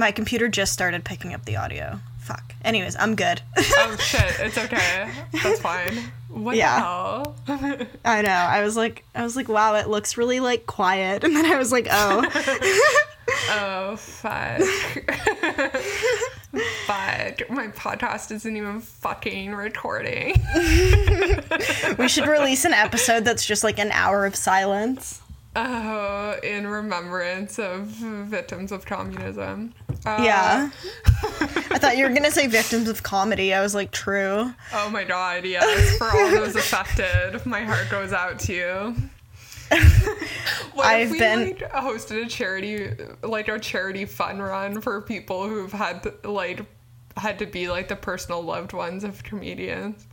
My computer just started picking up the audio. Fuck. Anyways, I'm good. oh shit, it's okay. That's fine. What Yeah. the hell? I know. I was like, I was like, wow, it looks really like quiet, and then I was like, oh, oh fuck. fuck. My podcast isn't even fucking recording. we should release an episode that's just like an hour of silence. Oh, in remembrance of victims of communism. Uh, Yeah. I thought you were gonna say victims of comedy. I was like, true. Oh my god, yes. For all those affected, my heart goes out to you. What I've if we been- like hosted a charity, like a charity fun run for people who've had like had to be like the personal loved ones of comedians?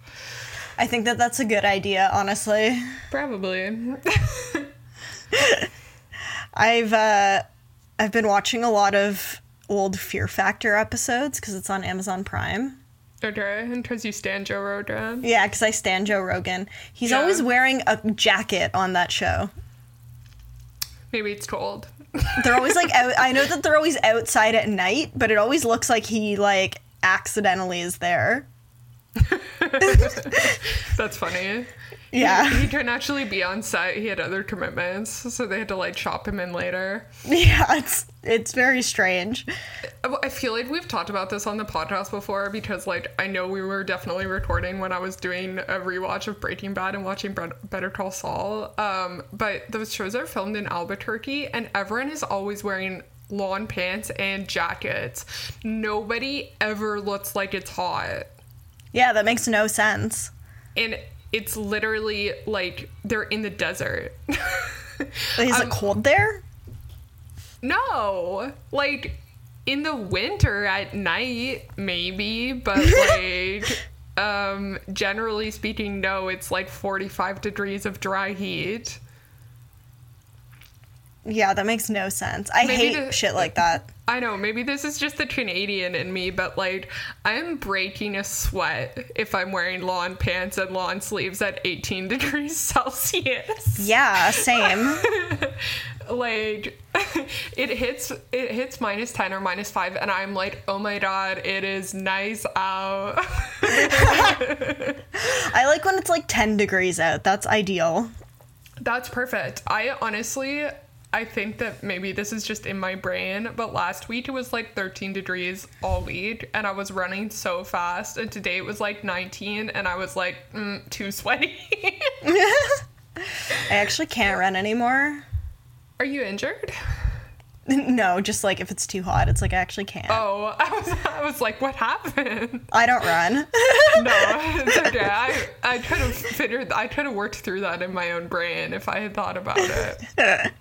I think that that's a good idea, honestly. Probably. I've uh, I've been watching a lot of old Fear Factor episodes because it's on Amazon Prime. okay, and because you stand Joe Rogan. Yeah, because I stand Joe Rogan. He's Yeah. always wearing a jacket on that show. Maybe it's cold. They're always like out, I know that they're always outside at night, but it always looks like he like accidentally is there. That's funny. Yeah. He couldn't actually be on set. He had other commitments, so they had to like chop him in later. Yeah, it's it's very strange. I feel like we've talked about this on the podcast before because, like, I know we were definitely recording when I was doing a rewatch of Breaking Bad and watching Better Call Saul. Um, but those shows are filmed in Albuquerque, and everyone is always wearing lawn pants and jackets. Nobody ever looks like it's hot. Yeah, that makes no sense. And it's literally like they're in the desert. Is Um, it cold there? No, like in the winter at night, maybe, but like, um, generally speaking, no, it's like 45 degrees of dry heat. Yeah, that makes no sense. I Maybe hate the- shit like that. I know, maybe this is just the Canadian in me, but like, I'm breaking a sweat if I'm wearing lawn pants and lawn sleeves at 18 degrees Celsius. Yeah, same. like it hits it hits minus 10 or minus 5 and i'm like oh my god it is nice out I like when it's like 10 degrees out. That's ideal. that's perfect i honestly i think that maybe this is just in my brain but last week it was like 13 degrees all week and i was running so fast and today it was like 19 and i was like mm, too sweaty I actually can't run anymore. are you injured No, just like if it's too hot, it's like I actually can't. oh i was i was like what happened I don't run. no, it's okay. I, I could have figured, I could have worked through that in my own brain if I had thought about it.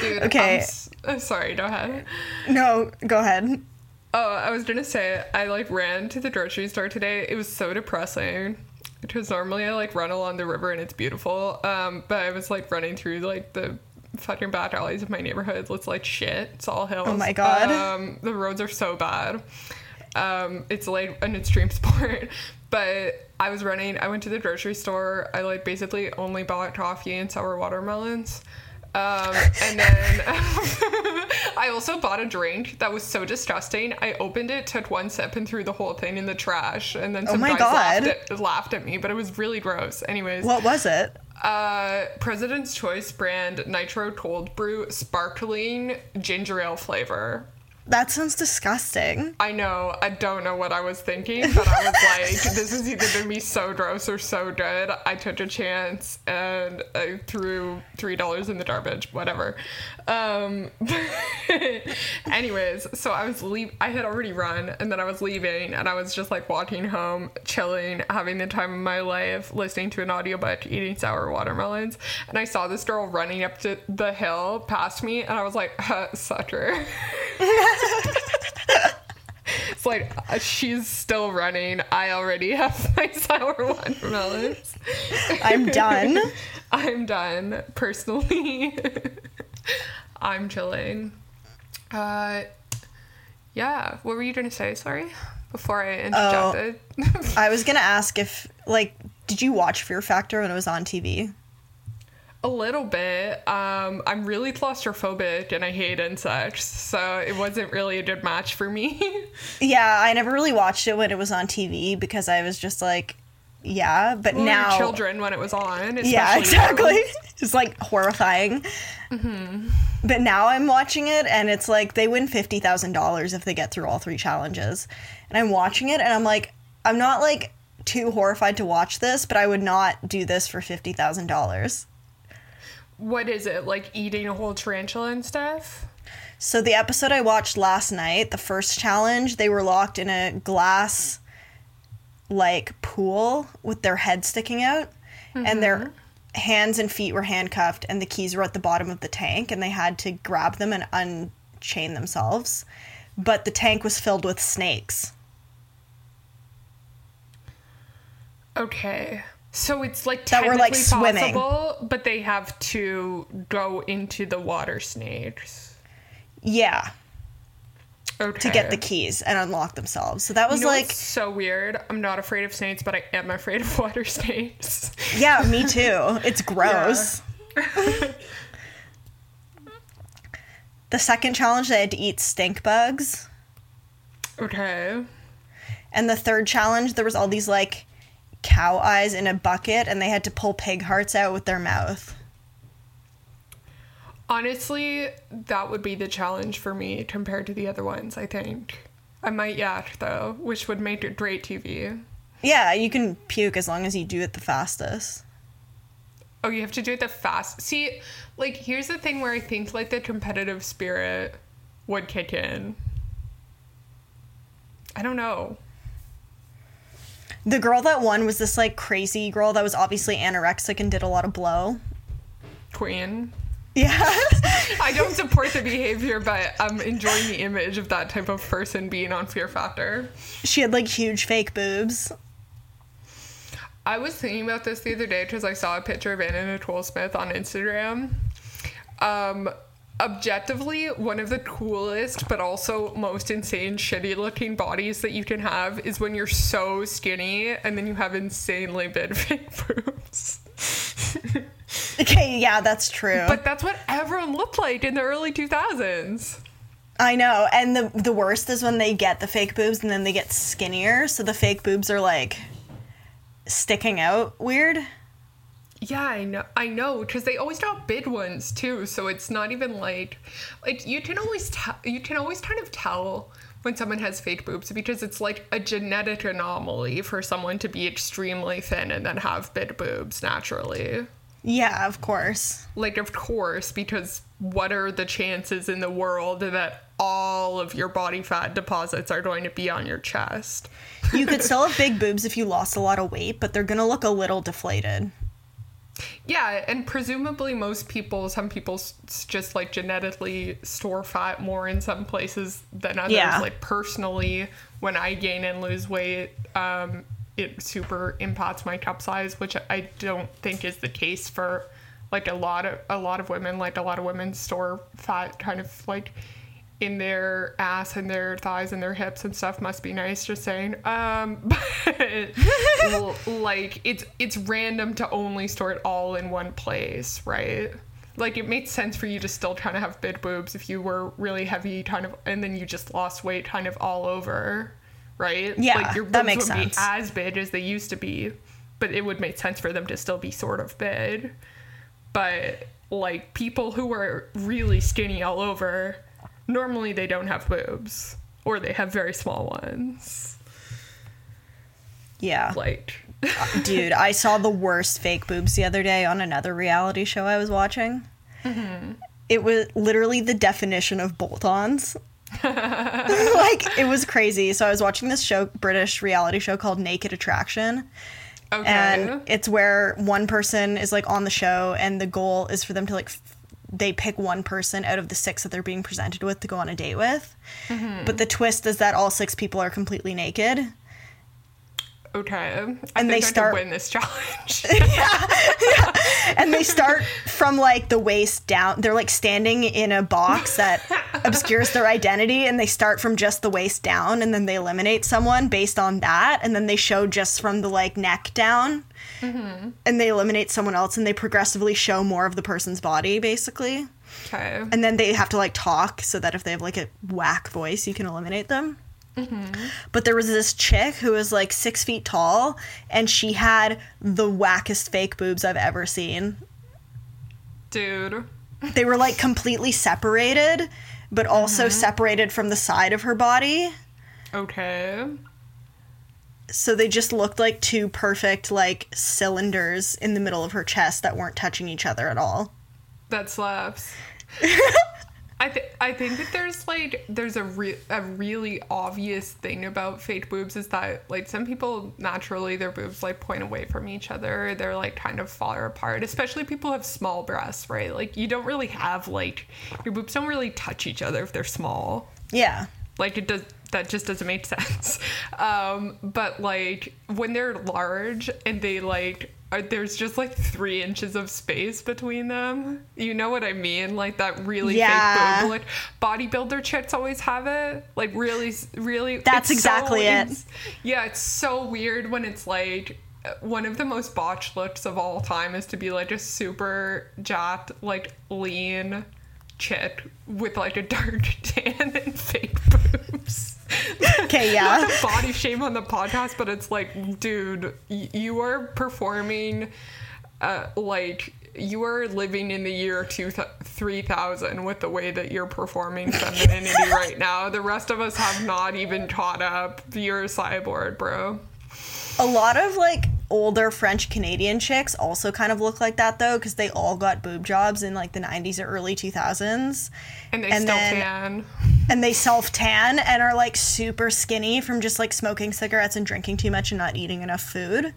Dude, Okay. I'm s- uh, sorry, go ahead. no, go ahead. Oh, I was gonna say, I like ran to the grocery store today. It was so depressing. Because normally I like run along the river and it's beautiful. Um, but I was like running through like the fucking back alleys of my neighborhood. Looks like shit. It's all hills. Oh my God. Um, the roads are so bad. Um, it's like an extreme sport. But I was running. I went to the grocery store. I like basically only bought coffee and sour watermelons. Um, and then I also bought a drink that was so disgusting. I opened it, took one sip, and threw the whole thing in the trash. And then Oh some my guys. Laughed, at, laughed at me, but it was really gross. Anyways, What was it? uh, President's Choice brand Nitro Cold Brew sparkling ginger ale flavor. That sounds disgusting. I know, I don't know what I was thinking, but I was like, this is either gonna be so gross or so good. I took a chance and I threw three dollars in the garbage, whatever. Um, anyways, so I was leave. I had already run, and then I was leaving, and I was just like walking home, chilling, having the time of my life, listening to an audiobook, eating sour watermelons, and I saw this girl running up to the hill past me, and I was like, huh, sucker. It's like uh, she's still running. I already have my sour watermelons. I'm done. I'm done. Personally, I'm chilling. Uh, yeah. What were you gonna say? Sorry, before I interjected. I was gonna ask if, like, did you watch Fear Factor when it was on TV? A little bit. Um, I'm really claustrophobic and I hate insects, so it wasn't really a good match for me. Yeah, I never really watched it when it was on TV because I was just like, yeah, but We were now children when it was on. Yeah, exactly. It's like horrifying. Mm-hmm. But now I'm watching it, and it's like they win fifty thousand dollars if they get through all three challenges. And I'm watching it, and I'm like, I'm not like too horrified to watch this, but I would not do this for fifty thousand dollars. What is it like eating a whole tarantula and stuff? So the episode I watched last night, the first challenge, they were locked in a glass like pool with their head sticking out and their mm-hmm. hands and feet were handcuffed and the keys were at the bottom of the tank and they had to grab them and unchain themselves. But the tank was filled with snakes. Okay. So it's like That were, like, swimming. possible, but they have to go into the water snakes. Yeah, Okay. to get the keys and unlock themselves. So that was You know like so weird. I'm not afraid of snakes, but I am afraid of water snakes. Yeah, me too. It's gross. the second challenge, they had to eat stink bugs. okay. And the third challenge, there was all these like cow eyes in a bucket, and they had to pull pig hearts out with their mouth. Honestly, that would be the challenge for me compared to the other ones, I think. I might yak though, which would make it great TV. Yeah, you can puke as long as you do it the fastest. Oh, you have to do it the fast. See, like here's the thing where I think like the competitive spirit would kick in. I don't know. The girl that won was this like crazy girl that was obviously anorexic and did a lot of blow. Queen. Yeah. I don't support the behavior, but I'm enjoying the image of that type of person being on Fear Factor. she had like huge fake boobs. I was thinking about this the other day because I saw a picture of Anna Nicole Smith on Instagram. Um, objectively, one of the coolest but also most insane, shitty looking bodies that you can have is when you're so skinny and then you have insanely big fake boobs. Okay, yeah, that's true. But that's what everyone looked like in the early 2000s. I know, and the the worst is when they get the fake boobs and then they get skinnier, so the fake boobs are like sticking out weird. Yeah, I know. I know because they always draw big ones too. So it's not even like, like you can always tell. You can always kind of tell when someone has fake boobs because it's like a genetic anomaly for someone to be extremely thin and then have big boobs naturally. Yeah, of course. Like, of course, because what are the chances in the world that all of your body fat deposits are going to be on your chest? You could still have big boobs if you lost a lot of weight, but they're gonna look a little deflated. Yeah, and presumably most people, some people just like genetically store fat more in some places than others. Yeah. Like personally, when I gain and lose weight, um, it super impacts my cup size, which I don't think is the case for like a lot of a lot of women. Like a lot of women store fat kind of like in their ass and their thighs and their hips and stuff. Must be nice just saying. Um but like it's it's random to only store it all in one place right? Like it makes sense for you to still kind of have big boobs if you were really heavy kind of and then you just lost weight kind of all over right Yeah, like your boobs that makes wouldn't sense. be as big as they used to be but it would make sense for them to still be sort of big but like people who are really skinny all over normally they don't have boobs or they have very small ones Yeah. like uh, Dude, I saw the worst fake boobs the other day on another reality show I was watching. Mm-hmm. It was literally the definition of bolt-ons. like it was crazy. So I was watching this show, British reality show called Naked Attraction, okay and it's where one person is like on the show, and the goal is for them to like f- they pick one person out of the six that they're being presented with to go on a date with. Mm-hmm. But the twist is that all six people are completely naked. okay I And think they I start- win this challenge Yeah. and they start from like the waist down. They're like standing in a box that obscures their identity and they start from just the waist down and then they eliminate someone based on that and then they show just from the like neck down and they eliminate someone else and they progressively show more of the person's body basically Okay. and then they have to like talk so that if they have like a whack voice you can eliminate them Hmm. but there was this chick who was like six feet tall and she had the wackest fake boobs i've ever seen Dude. they were like completely separated but also mm-hmm. separated from the side of her body Okay. so they just looked like two perfect like cylinders in the middle of her chest that weren't touching each other at all That slaps. I th- I think that there's like there's a re- a really obvious thing about fake boobs is that like some people naturally their boobs like point away from each other. They're like kind of far apart especially people who have small breasts right? Like you don't really have like your boobs don't really touch each other if they're small. Yeah. Like it does that just doesn't make sense. Um but like when they're large and they like are, there's just like three inches of space between them you know what i mean like that really Yeah. fake boob like bodybuilder chicks always have it like really really That's it's so exactly it. ins- yeah it's so weird when it's like uh, one of the most botched looks of all time is to be like a super jacked like lean chick with like a dark tan and fake boobs okay yeah body shame on the podcast, but it's like, dude, y- you are performing, uh, like you are living in the year two th- three thousand with the way that you're performing femininity right now. The rest of us have not even caught up. You're a cyborg, bro. A lot of like older French Canadian chicks also kind of look like that though, because they all got boob jobs in like the 90s or early 2000s. And they And still then- can. And they self tan and are like super skinny from just like smoking cigarettes and drinking too much and not eating enough food.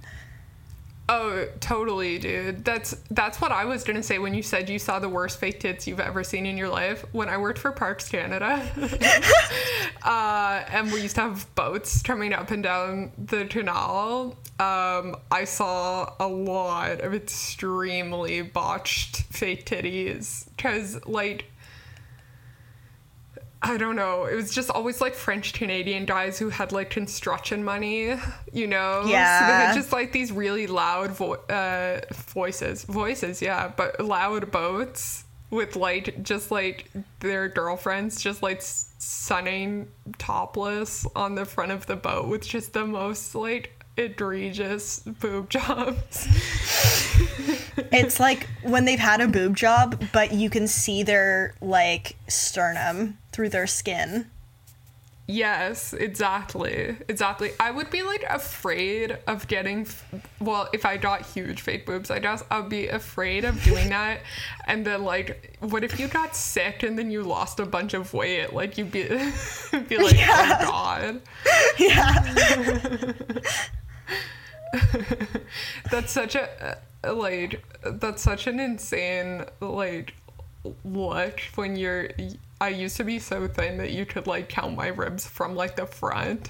Oh, totally, dude. That's that's what I was gonna say when you said you saw the worst fake tits you've ever seen in your life. When I worked for Parks Canada, uh, and we used to have boats coming up and down the canal, um, I saw a lot of extremely botched fake titties because, like, I don't know. It was just always like French Canadian guys who had like construction money, you know? So they Yeah. had just like these really loud vo- uh, voices. Voices, yeah, but loud boats with like just like their girlfriends just like sunning topless on the front of the boat with just the most like egregious boob jobs. It's like when they've had a boob job, but you can see their like sternum through their skin. Yes, exactly. Exactly. I would be like afraid of getting f- well, if I got huge fake boobs, I guess I'd be afraid of doing that. And then like what if you got sick and then you lost a bunch of weight? Like you'd be be like, oh Yeah. "Oh god." Yeah. That's such a uh, like that's such an insane like look when you're I used to be so thin that you could like count my ribs from like the front.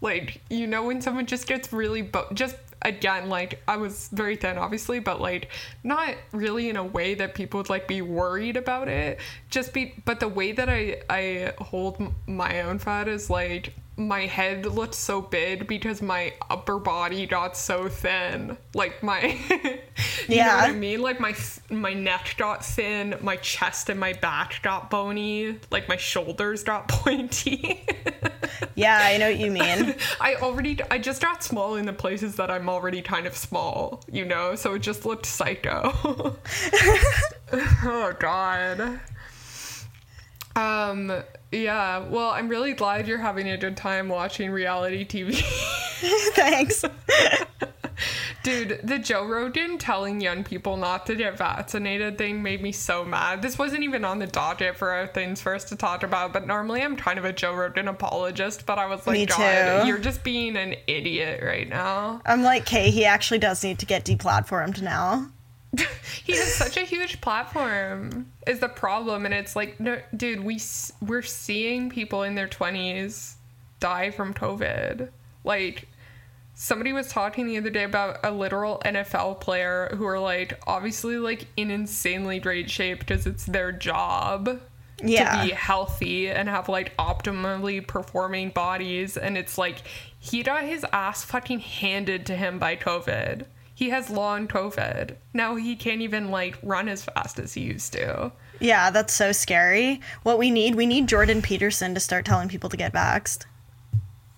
Like you know when someone just gets really bo- just again like I was very thin obviously but like not really in a way that people would like be worried about it just be but the way that I I hold my own fat is like my head looked so big because my upper body got so thin like my you know what I mean like my my neck got thin my chest and my back got bony like my shoulders got pointy Yeah, I know what you mean. I already I just got small in the places that I'm already kind of small, you know, so it just looked psycho. oh god. Um yeah, well, I'm really glad you're having a good time watching reality TV. Thanks. Dude, the Joe Rogan telling young people not to get vaccinated thing made me so mad. This wasn't even on the docket for our things for us to talk about, but normally I'm kind of a Joe Rogan apologist, but I was like, Me God, too. you're just being an idiot right now. I'm like, Kay, he actually does need to get deplatformed now. he has such a huge platform is the problem and it's like no dude we we're seeing people in their 20s die from covid like somebody was talking the other day about a literal NFL player who are like obviously like in insanely great shape because it's their job Yeah. to be healthy and have like optimally performing bodies. And it's like he got his ass fucking handed to him by COVID. He has long COVID. Now he can't even like run as fast as he used to. Yeah, that's so scary. What we need, we need Jordan Peterson to start telling people to get vaxxed.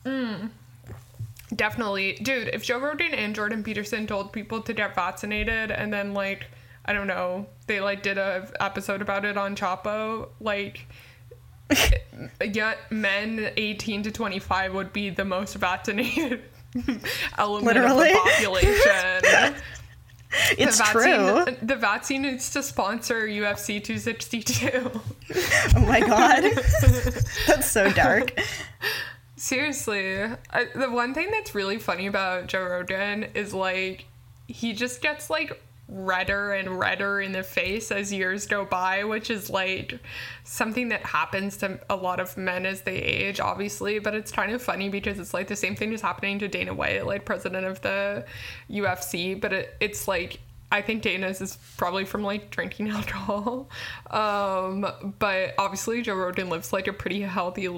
Mm. Definitely. Dude, if Joe Rogan and Jordan Peterson told people to get vaccinated and then like I don't know, they like did a episode about it on Chapo, like yet men 18 to 25 would be the most vaccinated element Literally. of the population. It's the vaccine, true. The vaccine needs to sponsor UFC 262. Oh my god. that's so dark. Seriously, I, the one thing that's really funny about Joe Rogan is like he just gets like redder and redder in the face as years go by, which is like something that happens to a lot of men as they age, obviously. But it's kind of funny because it's like the same thing is happening to Dana White, like president of the UFC. But it, it's like I think Dana's is probably from like drinking alcohol. Um, but obviously Joe Rogan lives like a pretty healthy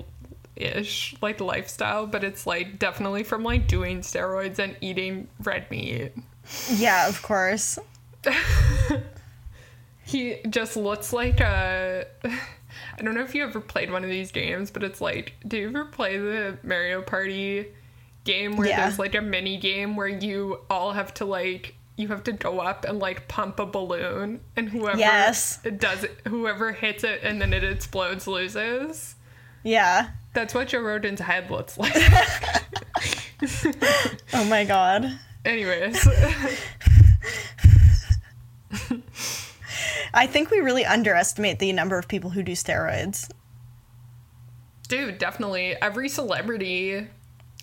ish like lifestyle, but it's like definitely from like doing steroids and eating red meat. Yeah, of course. He just looks like uh, a. I don't know if you ever played one of these games, but it's like, do you ever play the Mario Party game where Yeah. there's like a mini game where you all have to like you have to go up and like pump a balloon and whoever Yes. does it, whoever hits it and then it explodes loses. Yeah. That's what Joe Rogan's head looks like. Oh my god. Anyways, I think we really underestimate the number of people who do steroids. dude, definitely every celebrity,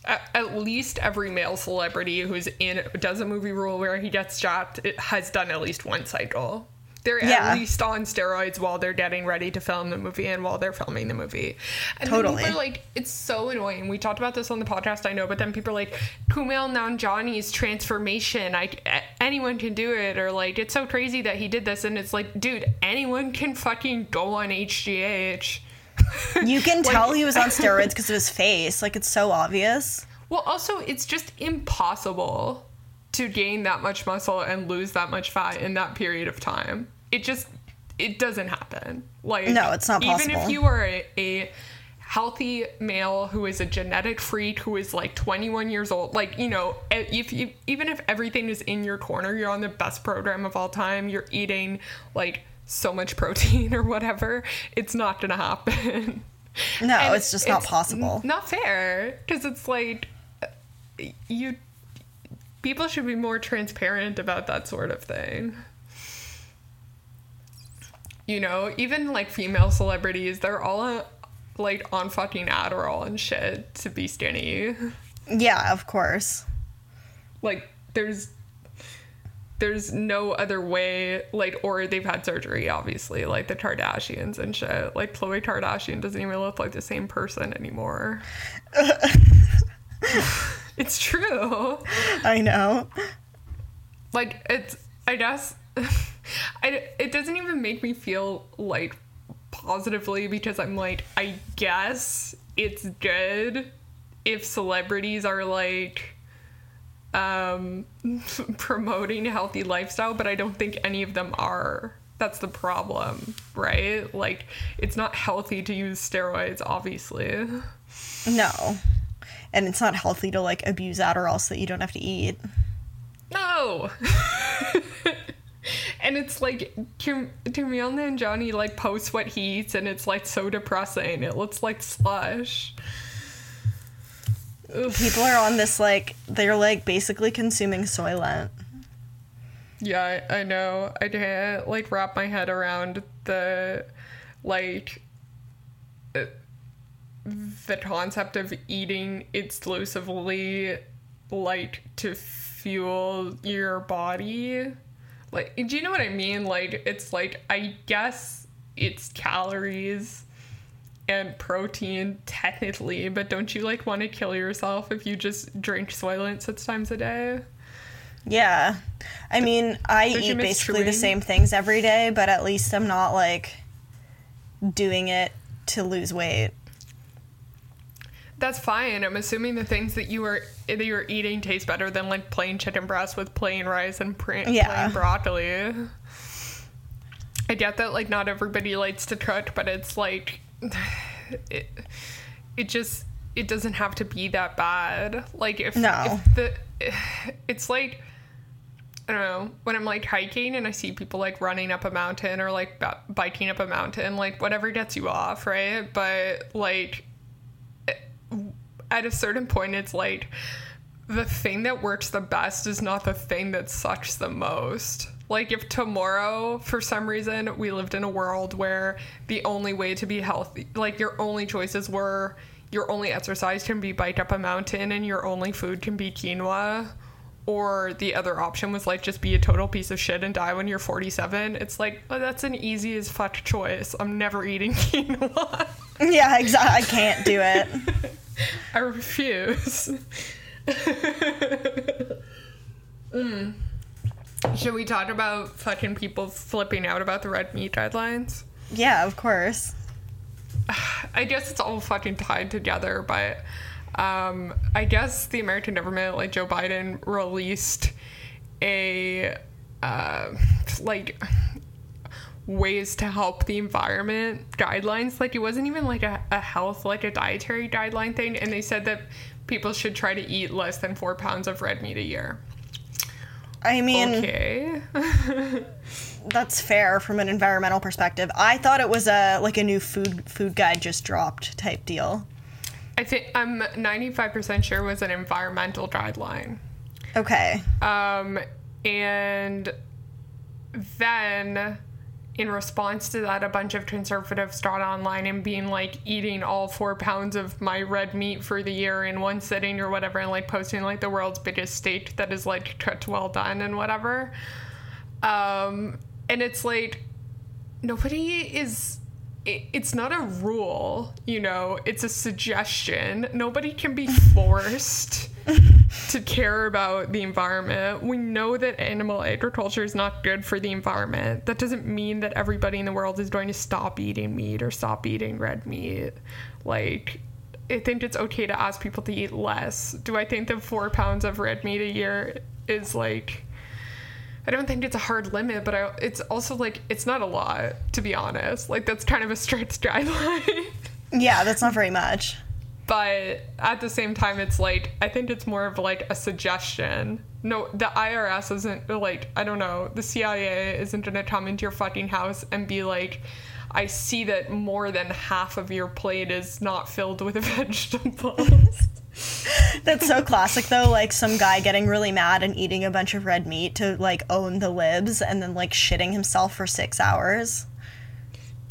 at, least every male celebrity who's in does a movie role where he gets it has done at least one cycle. They're Yeah. at least on steroids while they're getting ready to film the movie and while they're filming the movie. And Totally. people are like, it's so annoying. We talked about this on the podcast, I know, but then people are like, Kumail Nanjiani's transformation, I, anyone can do it, or like, it's so crazy that he did this, and it's like, dude, anyone can fucking go on HGH. You can tell he was on steroids because of his face. Like it's so obvious. Well, also, it's just impossible to gain that much muscle and lose that much fat in that period of time. It just it doesn't happen. Like No, it's not Even if you are a, a healthy male who is a genetic freak who is like 21 years old, like you know, if you even if everything is in your corner, you're on the best program of all time. You're eating like so much protein or whatever. It's not gonna happen. No, And it's just not possible. Not fair, because it's like you. People should be more transparent about that sort of thing. You know, even like female celebrities, they're all uh, like on fucking Adderall and shit to be skinny. Yeah, of course. Like, there's. There's no other way, like, or they've had surgery, obviously, like the Kardashians and shit. Like, Khloe Kardashian doesn't even look like the same person anymore. it's true. I know. Like, it's, I guess, I, it doesn't even make me feel like positively because I'm like, I guess it's good if celebrities are like, um, promoting a healthy lifestyle, but I don't think any of them are. That's the problem, right? Like, it's not healthy to use steroids, obviously. No. And it's not healthy to like abuse Adderall so that you don't have to eat. No. and it's like Kim and Johnny like post what he eats, and it's like so depressing. It looks like slush. People are on this like they're like basically consuming Soylent. Yeah, I, I know. I can't like wrap my head around the like the concept of eating exclusively like to fuel your body. Like, do you know what I mean? Like, it's like I guess it's calories and protein technically, but don't you like want to kill yourself if you just drink Soylent six times a day? Yeah. I mean, I eat basically the same things every day, but at least I'm not like doing it to lose weight. That's fine. I'm assuming the things that you are that you're eating taste better than like plain chicken breast with plain rice and pra- Yeah. plain broccoli. I get that like not everybody likes to cook, but it's like it, it just it doesn't have to be that bad. Like if, No. if the it's like I don't know when I'm like hiking and I see people like running up a mountain or like b- biking up a mountain, like whatever gets you off, right? But like at a certain point, it's like the thing that works the best is not the thing that sucks the most. Like, if tomorrow, for some reason, we lived in a world where the only way to be healthy, like, your only choices were your only exercise can be bike up a mountain and your only food can be quinoa, or the other option was like just be a total piece of shit and die when you're 47, it's like, oh, that's an easy as fuck choice. I'm never eating quinoa. Yeah, exactly. I can't do it. I refuse. mm. Should we talk about fucking people flipping out about the red meat guidelines? Yeah, of course. I guess it's all fucking tied together, but um, I guess the American government, like Joe Biden, released a uh, like ways to help the environment guidelines. Like it wasn't even like a, a health, like a dietary guideline thing, and they said that people should try to eat less than four pounds of red meat a year. I mean, Okay. that's fair from an environmental perspective. I thought it was a like a new food food guide just dropped type deal. I think I'm 95% sure it was an environmental guideline. Okay. Um, and then in response to that, a bunch of conservatives got online and being like eating all four pounds of my red meat for the year in one sitting or whatever, and like posting like the world's biggest steak that is like cooked well done and whatever. Um, and it's like nobody is. it- It's not a rule, you know, it's a suggestion. Nobody can be forced to care about the environment. We know that animal agriculture is not good for the environment. That doesn't mean that everybody in the world is going to stop eating meat or stop eating red meat. Like, I think it's okay to ask people to eat less. Do I think that four pounds of red meat a year is like. I don't think it's a hard limit, but I, it's also like it's not a lot, to be honest. Like that's kind of a strict guideline. Yeah, that's not very much. But at the same time it's like i think it's more of like a suggestion no the irs isn't like i don't know the cia isn't gonna come into your fucking house and be like i see that more than half of your plate is not filled with vegetables That's so classic though, like some guy getting really mad and eating a bunch of red meat to like own the libs and then like shitting himself for 6 hours.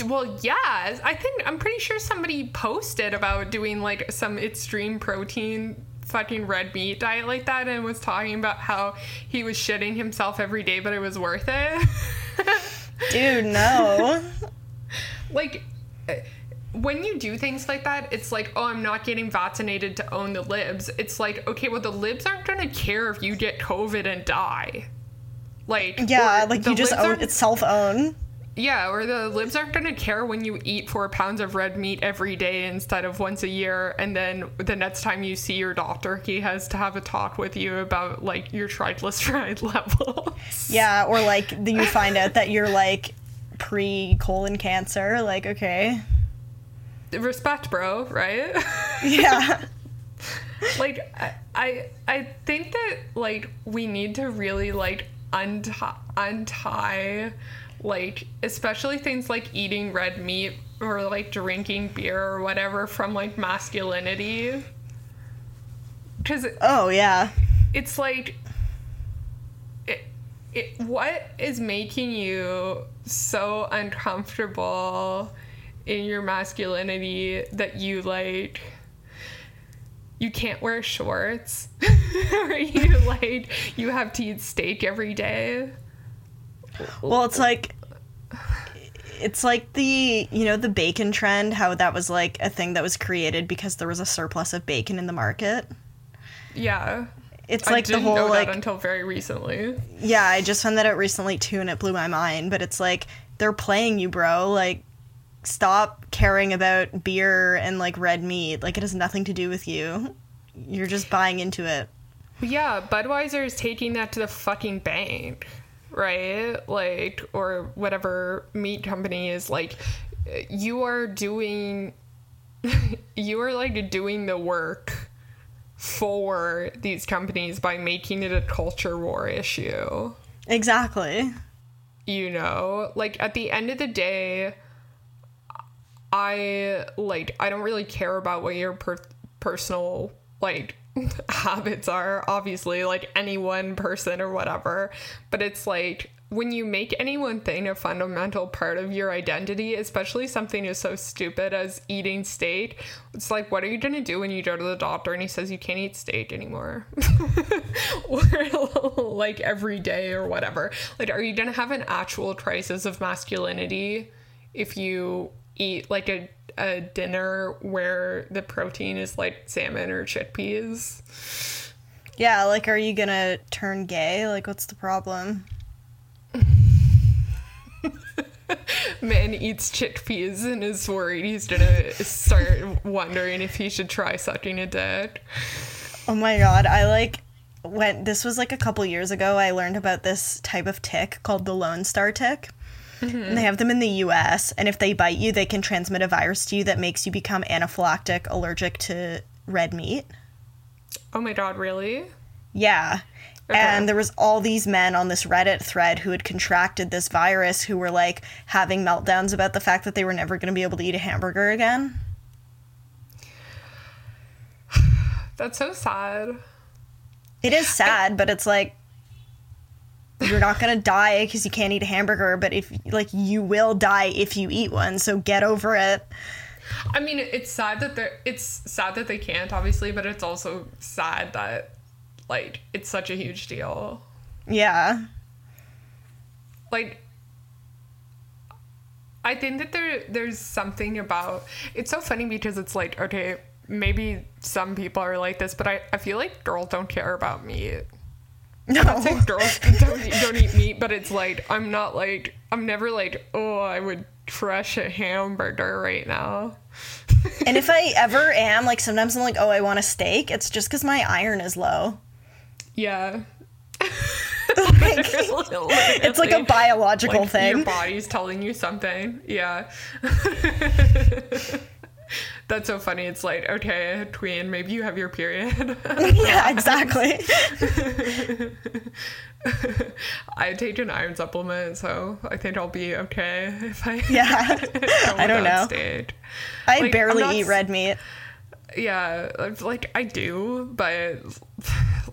Well yeah i think i'm pretty sure somebody posted about doing like some extreme protein fucking red meat diet like that and was talking about how he was shitting himself every day but it was worth it Dude, no. like uh, when you do things like that it's like oh i'm not getting vaccinated to own the libs it's like okay well the libs aren't gonna care if you get covid and die like Yeah, like you just own it's self own. Yeah or the libs aren't gonna care when you eat four pounds of red meat every day instead of once a year and then the next time you see your doctor he has to have a talk with you about like your triglyceride levels Yeah, or like the, you find out that you're like pre colon cancer. Like, okay. respect bro right Yeah. like I, I I think that like we need to really like untie untie like especially things like eating red meat or like drinking beer or whatever from like masculinity. Because Oh, yeah. it's like it, it, what is making you so uncomfortable in your masculinity that you like you can't wear shorts? Or you like you have to eat steak every day Well, it's like it's like the you know the bacon trend how that was like a thing that was created because there was a surplus of bacon in the market yeah it's like the didn't whole know like that until very recently yeah i just found that out recently too and it blew my mind but it's like they're playing you bro like stop caring about beer and like red meat. Like it has nothing to do with you. You're just buying into it. Yeah, Budweiser is taking that to the fucking bank, right? Like, or whatever meat company is like, you are doing, you are like doing the work for these companies by making it a culture war issue. Exactly. You know, like at the end of the day, I like I don't really care about what your per- personal like habits are obviously like any one person or whatever but it's like when you make any one thing a fundamental part of your identity especially something as so stupid as eating steak it's like what are you to do when you go to the doctor and he says you can't eat steak anymore? Or like every day or whatever. Like are you to have an actual crisis of masculinity if you eat like a a dinner where the protein is like salmon or chickpeas. Yeah, like are you gonna turn gay? Like what's the problem? Man eats chickpeas and is worried he's gonna start wondering if he should try sucking a dick. Oh my god, I like went. this was like a couple years ago, I learned about this type of tick called the Lone Star tick. Mm-hmm. And they have them in the US. And if they bite you, they can transmit a virus to you that makes you become anaphylactic allergic to red meat. Oh my god, really? Yeah. Okay. And there was all these men on this Reddit thread who had contracted this virus who were like having meltdowns about the fact that they were never going to be able to eat a hamburger again. That's so sad. It is sad, but it's like you're not gonna die because you can't eat a hamburger, but if like you will die if you eat one, so get over it. I mean, it's sad that they're it's sad that they can't, obviously, but it's also sad that like it's such a huge deal. Yeah. Like I think that there there's something about it's so funny because it's like, okay, maybe some people are like this, but I, I feel like girls don't care about meat. No. Not saying girls don't eat, don't eat meat, but it's like I'm not like I'm never like oh I would crush a hamburger right now. and if I ever am, like sometimes I'm like oh I want a steak. It's just because my iron is low. Yeah. like, it's like a biological like thing. Your body's telling you something. Yeah. That's so funny. It's like, okay, tween, maybe you have your period. yeah, exactly. I take an iron supplement, so I think I'll be okay if I yeah. I don't know. Stage. I like, barely not, eat red meat. Yeah, like I do, but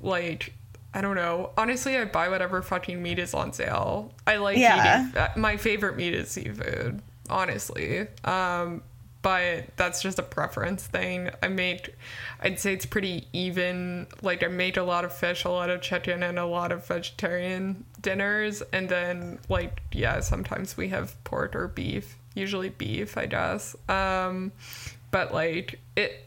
like I don't know. Honestly, I buy whatever fucking meat is on sale. I like yeah. eating. Uh, my favorite meat is seafood. Honestly, um, but that's just a preference thing. I made, I'd say it's pretty even. Like I made a lot of fish, a lot of chicken, and a lot of vegetarian dinners, and then like yeah, sometimes we have pork or beef. Usually beef, I guess. Um, but like it.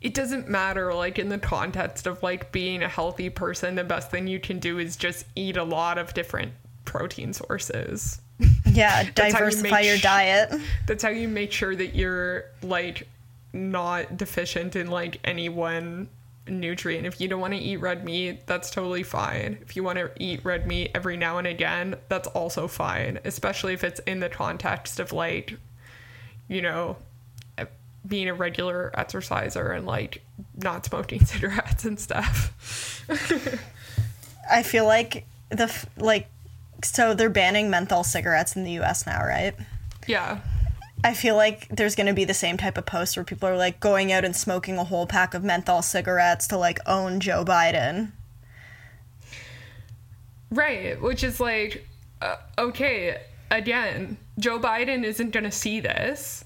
It doesn't matter, like in the context of like being a healthy person, the best thing you can do is just eat a lot of different protein sources. Yeah, diversify you your sh- diet. That's how you make sure that you're like not deficient in like any one nutrient. If you don't want to eat red meat, that's totally fine. If you want to eat red meat every now and again, that's also fine, especially if it's in the context of like, you know, eh, being a regular exerciser and like not smoking cigarettes and stuff. I feel like the like so they're banning menthol cigarettes in the US now, right? Yeah. I feel like there's going to be the same type of post where people are like going out and smoking a whole pack of menthol cigarettes to like own Joe Biden. Right, which is like uh, okay, again, Joe Biden isn't going to see this.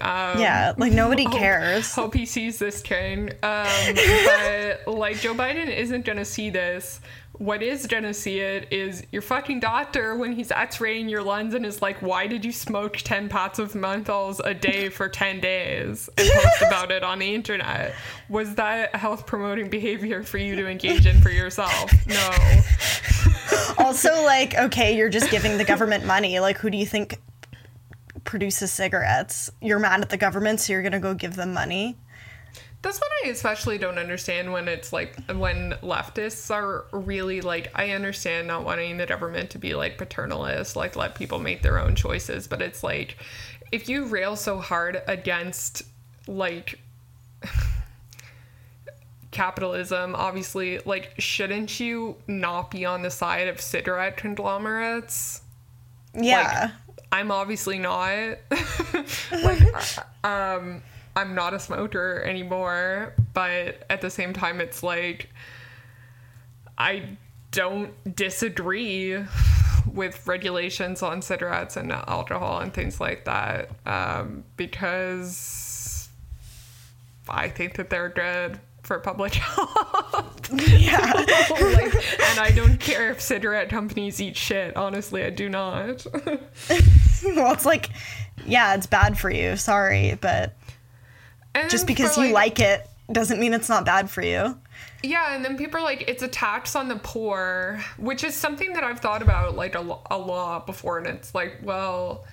Um, yeah, like nobody cares. Hope, hope he sees this, Kane. Um, but like Joe Biden isn't going to see this. What is gonna see it is your fucking doctor when he's x-raying your lungs and is like why did you smoke 10 pots of menthols a day for 10 days? and post about it on the internet. Was that health promoting behavior for you to engage in for yourself? No. Also like okay you're just giving the government money. Like who do you think produces cigarettes. You're mad at the government, so you're gonna go give them money. That's what I especially don't understand when it's like when leftists are really like I understand not wanting the government to be like paternalist, like let people make their own choices, but it's like if you rail so hard against like capitalism, obviously, like shouldn't you not be on the side of cigarette conglomerates? Yeah. I'm obviously not. like um I'm not a smoker anymore, but at the same time, it's like I don't disagree with regulations on cigarettes and alcohol and things like that um, because I think that they're good for public health. yeah. like, and I don't care if cigarette companies eat shit. Honestly, I do not. well, it's like, yeah, it's bad for you. Sorry, but And just because you like it doesn't mean it's not bad for you. Yeah, and then people are like, it's a tax on the poor, which is something that I've thought about like a, a lot before. And it's like, well,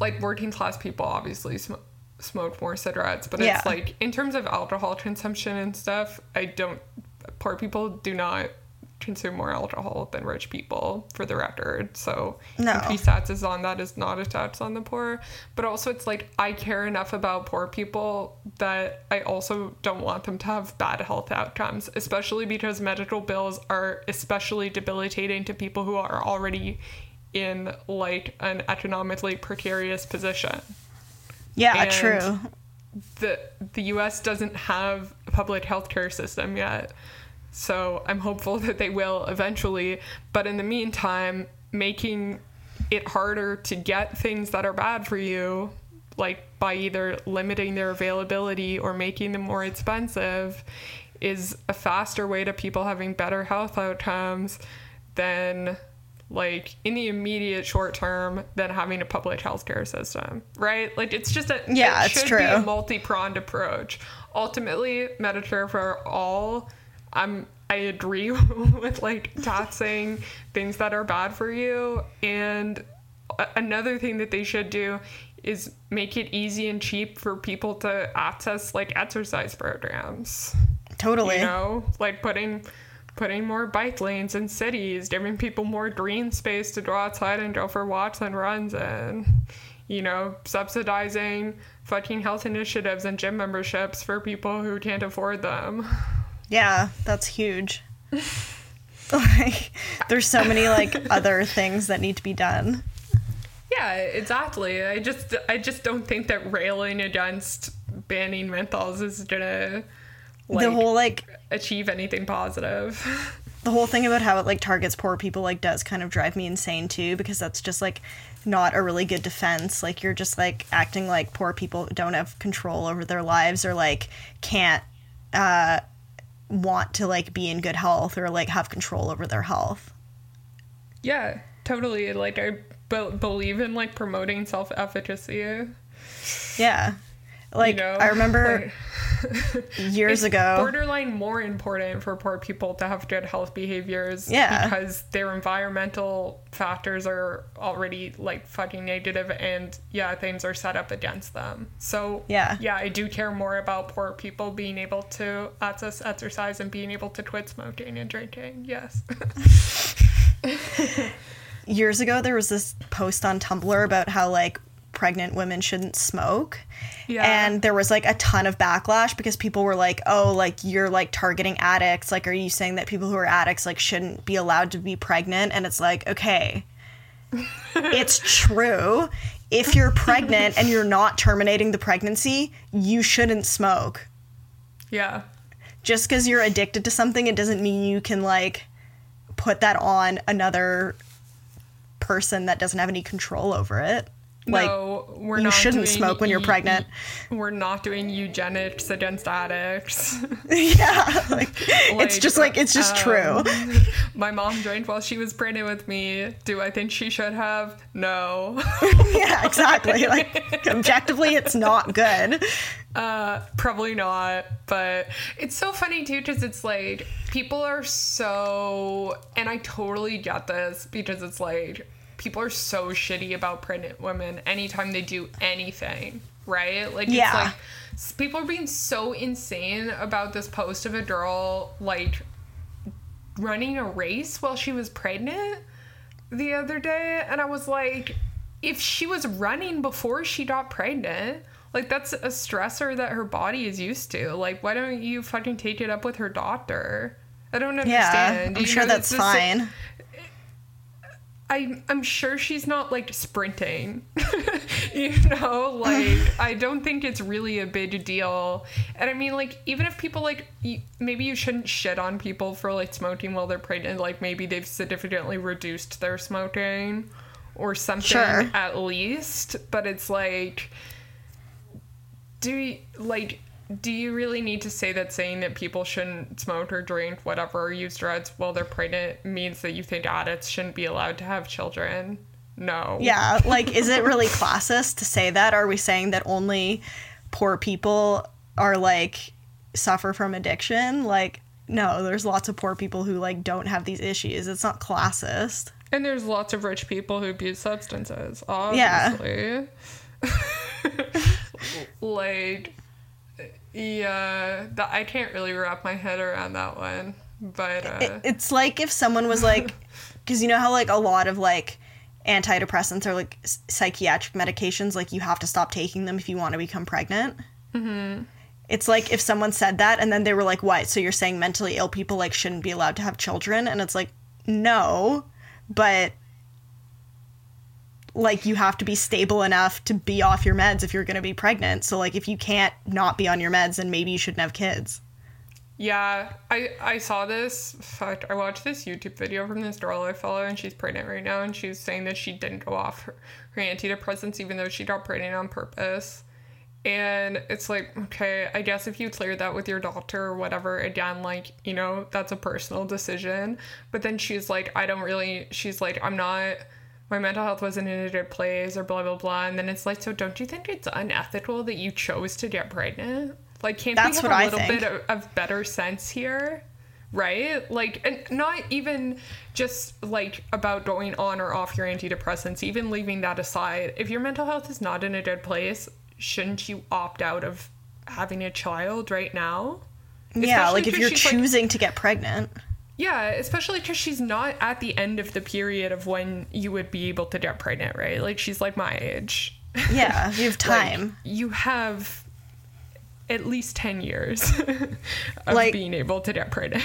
like working class people obviously smoke more cigarettes, but Yeah. it's like in terms of alcohol consumption and stuff, I don't, poor people do not consume more alcohol than rich people for the record. So No. increased taxes on that is not a tax on the poor. But also it's like I care enough about poor people that I also don't want them to have bad health outcomes, especially because medical bills are especially debilitating to people who are already in like an economically precarious position Yeah, And- true. the the US doesn't have a public healthcare system yet. So I'm hopeful that they will eventually, but in the meantime, making it harder to get things that are bad for you like by either limiting their availability or making them more expensive is a faster way to people having better health outcomes than like in the immediate short term than having a public healthcare system, right? Like it's just a Yeah, it it's should be a true. multi-pronged approach. Ultimately, Medicare for all, I'm I agree with like taxing things that are bad for you and a- another thing that they should do is make it easy and cheap for people to access like exercise programs Totally. you know like putting putting more bike lanes in cities giving people more green space to go outside and go for walks and runs and you know subsidizing fucking health initiatives and gym memberships for people who can't afford them Yeah, that's huge. like, there's so many like other things that need to be done. yeah exactly i just i just don't think that railing against banning menthols is gonna like, the whole like achieve anything positive the whole thing about how it like targets poor people like does kind of drive me insane too because that's just like not a really good defense like you're just like acting like poor people don't have control over their lives or like can't uh want to like be in good health or like have control over their health Yeah, totally. Like I be- believe in like promoting self-efficacy. yeah like you know? i remember Like, years ago borderline more important for poor people to have good health behaviors. Yeah. because their environmental factors are already like fucking negative, and yeah, things are set up against them. So Yeah. yeah, I do care more about poor people being able to access exercise and being able to quit smoking and drinking. Yes. years ago there was this post on tumblr about how like pregnant women shouldn't smoke. Yeah. and there was like a ton of backlash because people were like oh like you're like targeting addicts. Like are you saying that people who are addicts like shouldn't be allowed to be pregnant? And it's like okay. It's true. If you're pregnant and you're not terminating the pregnancy you shouldn't smoke. Yeah. just because you're addicted to something it doesn't mean you can like put that on another person that doesn't have any control over it like no, we're you not shouldn't smoke when you're pregnant. e- We're not doing eugenics against addicts. yeah like, it's just like it's just true um, My mom drank while she was pregnant with me. Do I think she should have? No. yeah exactly like objectively it's not good Uh, probably not. But it's so funny too because it's like people are so, and I totally get this because it's like people are so shitty about pregnant women anytime they do anything, right? Like Yeah. it's like people are being so insane about this post of a girl like running a race while she was pregnant the other day and I was like if she was running before she got pregnant like that's a stressor that her body is used to like why don't you fucking take it up with her doctor I don't understand. Yeah, I'm You sure know, that's it's the sa- fine. I, I'm sure she's not like sprinting. you know, like, I don't think it's really a big deal. And I mean, like, even if people like, y- maybe you shouldn't shit on people for like smoking while they're pregnant. Like, maybe they've significantly reduced their smoking or something Sure. at least. But it's like, do you, like, do you really need to say that saying that people shouldn't smoke or drink whatever or use drugs while they're pregnant means that you think addicts shouldn't be allowed to have children? No. Yeah, like, is it really classist to say that? Are we saying that only poor people are like suffer from addiction? Like, no, there's lots of poor people who like don't have these issues. It's not classist. And there's lots of rich people who abuse substances, Yeah. obviously. like, yeah, that, I can't really wrap my head around that one. But, uh, It, it's like if someone was like, because you know how like a lot of like antidepressants are like s- psychiatric medications, like you have to stop taking them if you want to become pregnant. Mm-hmm. It's like if someone said that and then they were like, "What? So you're saying mentally ill people like shouldn't be allowed to have children?" And it's like, no, but like you have to be stable enough to be off your meds if you're going to be pregnant. So like if you can't not be on your meds, then maybe you shouldn't have kids. Yeah, I I saw this. Fuck, I watched this YouTube video from this girl I follow, and she's pregnant right now, and she's saying that she didn't go off her, her antidepressants even though she got pregnant on purpose. And it's like, okay, I guess if you clear that with your doctor or whatever, again, like, you know, that's a personal decision. But then she's like, I don't really, she's like, I'm not, my mental health wasn't in a good place or blah, blah, blah. And then it's like, so don't you think it's unethical that you chose to get pregnant? Like, can't That's we have a little think. bit of, of better sense here? Right? Like, and not even just like about going on or off your antidepressants, even leaving that aside. If your mental health is not in a good place, shouldn't you opt out of having a child right now? yeah, Especially like if you're she's, like- choosing to get pregnant. Yeah, especially because she's not at the end of the period of when you would be able to get pregnant, right? Like, she's like my age. Yeah, you have Like, time. you have at least 10 years of Like- being able to get pregnant.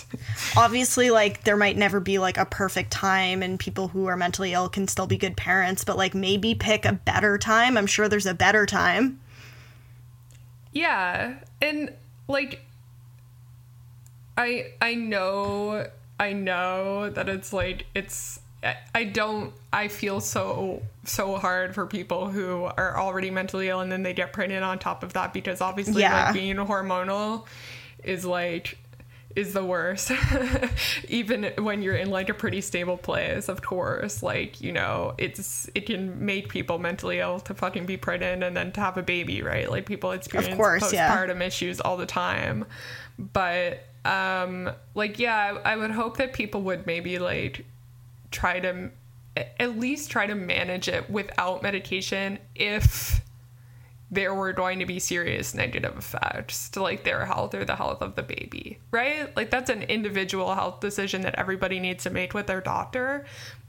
obviously like there might never be like a perfect time and people who are mentally ill can still be good parents but like maybe pick a better time i'm sure there's a better time yeah. And like I I know I know that it's like it's I- don't I feel so so hard for people who are already mentally ill and then they get pregnant on top of that because obviously Yeah. like being hormonal is like is the worst even when you're in like a pretty stable place of course like you know it's it can make people mentally ill to fucking be pregnant and then to have a baby right like people experience course, yeah. postpartum issues all the time but um like yeah I, I would hope that people would maybe like try to at least try to manage it without medication if there were going to be serious negative effects to like their health or the health of the baby, right? Like that's an individual health decision that everybody needs to make with their doctor.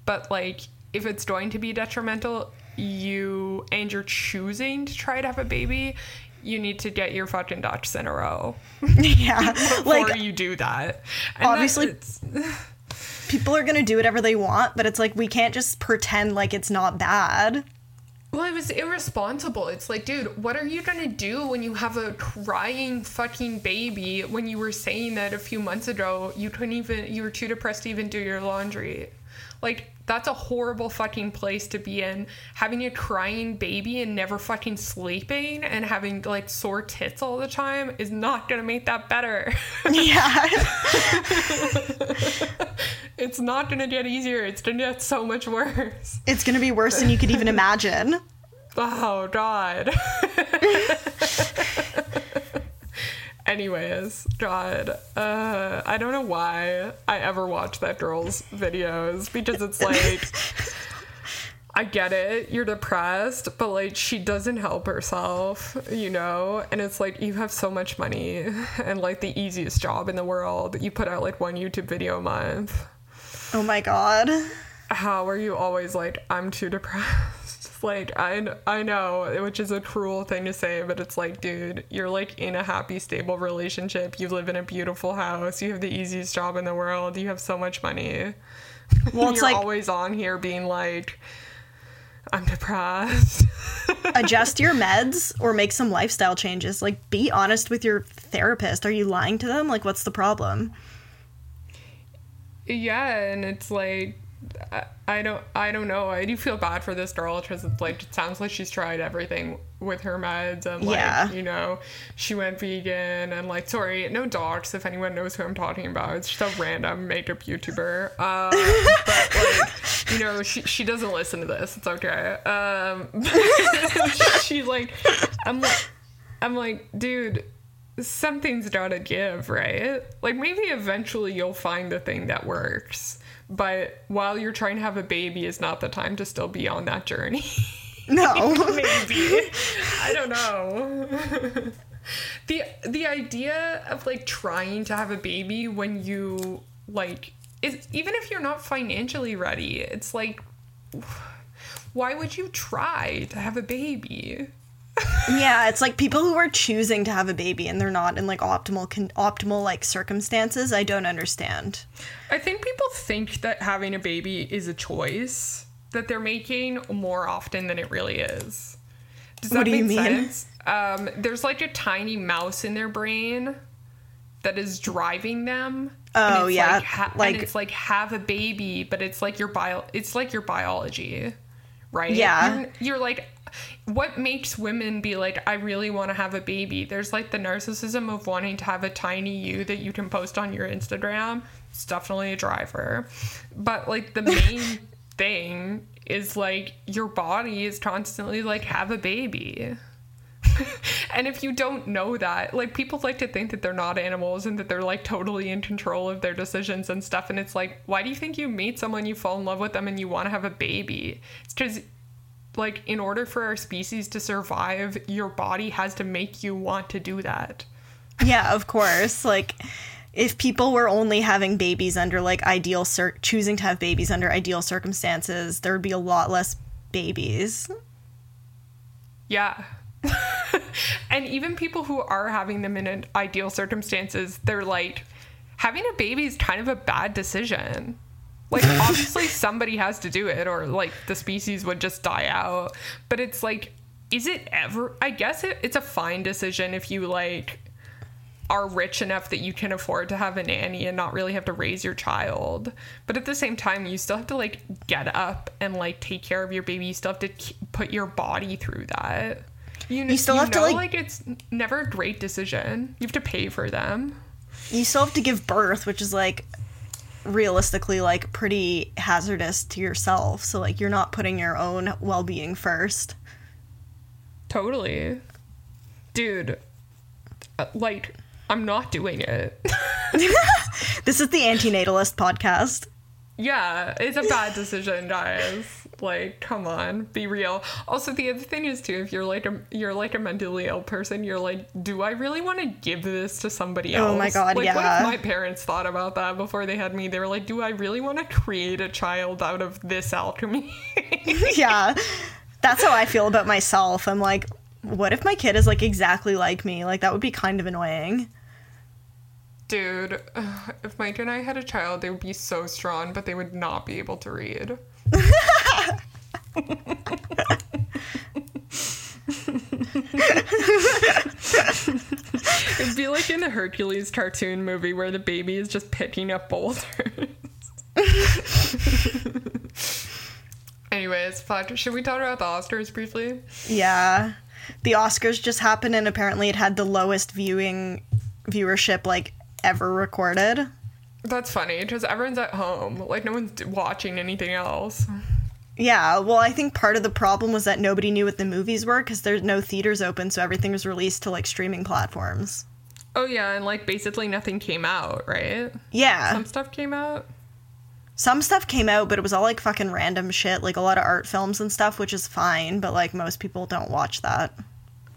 But like if it's going to be detrimental, you and you're choosing to try to have a baby, you need to get your fucking ducks in a row yeah before like you do that. And Obviously- people are gonna do whatever they want but it's like we can't just pretend like it's not bad Well, it was irresponsible. It's like, dude, what are you gonna do when you have a crying fucking baby when you were saying that a few months ago you couldn't even, you were too depressed to even do your laundry? Like, that's a horrible fucking place to be in. Having a crying baby and never fucking sleeping and having like sore tits all the time is not gonna make that better. yeah it's not gonna get easier. It's gonna get so much worse. it's gonna be worse than you could even imagine Oh God. Anyways, God, uh, I don't know why I ever watch that girl's videos because it's like I get it. You're depressed, but like she doesn't help herself, you know? And it's like you have so much money and like the easiest job in the world. You put out like one YouTube video a month. Oh my god. How are you always like I'm too depressed? Like I I know, which is a cruel thing to say, but it's like, dude, you're like in a happy, stable relationship. You live in a beautiful house. You have the easiest job in the world. You have so much money. Well, it's you're like always on here being like, I'm depressed. adjust your meds or make some lifestyle changes. Like be honest with your therapist. Are you lying to them? Like what's the problem? yeah, and it's like. I- I don't I don't know. I do feel bad for this girl because it's like it sounds like she's tried everything with her meds and like Yeah. you know she went vegan and like sorry no docs if anyone knows who I'm talking about it's just a random makeup YouTuber uh, but like you know she she doesn't listen to this it's okay um she like I'm like I'm like dude something's gotta give, right? Like maybe eventually you'll find the thing that works. But while you're trying to have a baby is not the time to still be on that journey. No. maybe. I don't know. the the idea of like trying to have a baby when you like is even if you're not financially ready, it's like why would you try to have a baby? Yeah, it's like people who are choosing to have a baby and they're not in like optimal con- optimal like circumstances. I don't understand. I think people think that having a baby is a choice that they're making more often than it really is. Does that What do you make mean? sense? Um, there's like a tiny mouse in their brain that is driving them. Oh, it's yeah, like, ha- like- and it's like have a baby, but it's like your bio. It's like your biology, right? Yeah. You're, you're like, what makes women be like, I really want to have a baby? There's like the narcissism of wanting to have a tiny you that you can post on your Instagram. It's definitely a driver. But like the main thing is like your body is constantly like, have a baby. and if you don't know that, like people like to think that they're not animals and that they're like totally in control of their decisions and stuff. And it's like, why do you think you meet someone, you fall in love with them, and you want to have a baby? It's because, like, in order for our species to survive, your body has to make you want to do that. Yeah, of course. Like if people were only having babies under like ideal cir- choosing to have babies under ideal circumstances, there would be a lot less babies. Yeah. and even people who are having them in an ideal circumstances, they're like, having a baby is kind of a bad decision. Like, obviously, somebody has to do it, or like the species would just die out. But it's like, is it ever? I guess it, it's a fine decision if you like are rich enough that you can afford to have a nanny and not really have to raise your child. But at the same time, you still have to like get up and like take care of your baby. You still have to k- put your body through that. You, You still have to, know, like- it's never a great decision. You have to pay for them. You still have to give birth, which is like realistically like pretty hazardous to yourself. So like you're not putting your own well-being first. Totally. Dude, uh, like, I'm not doing it. This is the antinatalist podcast. yeah, it's a bad decision, guys. Like, come on, be real. Also, the other thing is too, if you're like a you're like a mentally ill person, you're like, do I really want to give this to somebody else? Oh my God, like, What if my parents thought about that before they had me? They were like, do I really want to create a child out of this alchemy? yeah. That's how I feel about myself. I'm like, what if my kid is like exactly like me? Like that would be kind of annoying. Dude, if Mike and I had a child, they would be so strong, but they would not be able to read. It'd be like in the Hercules cartoon movie where the baby is just picking up boulders. Anyways. Should we talk about the Oscars briefly? Yeah. The Oscars just happened and apparently it had the lowest viewing viewership like ever recorded. That's funny because everyone's at home. Like, no one's watching anything else. Yeah, well, I think part of the problem was that nobody knew what the movies were because there's no theaters open, so everything was released to like streaming platforms. Oh, yeah, and like basically nothing came out, right? Yeah. Some stuff came out. Some stuff came out, but it was all like fucking random shit, like a lot of art films and stuff, which is fine, but like most people don't watch that.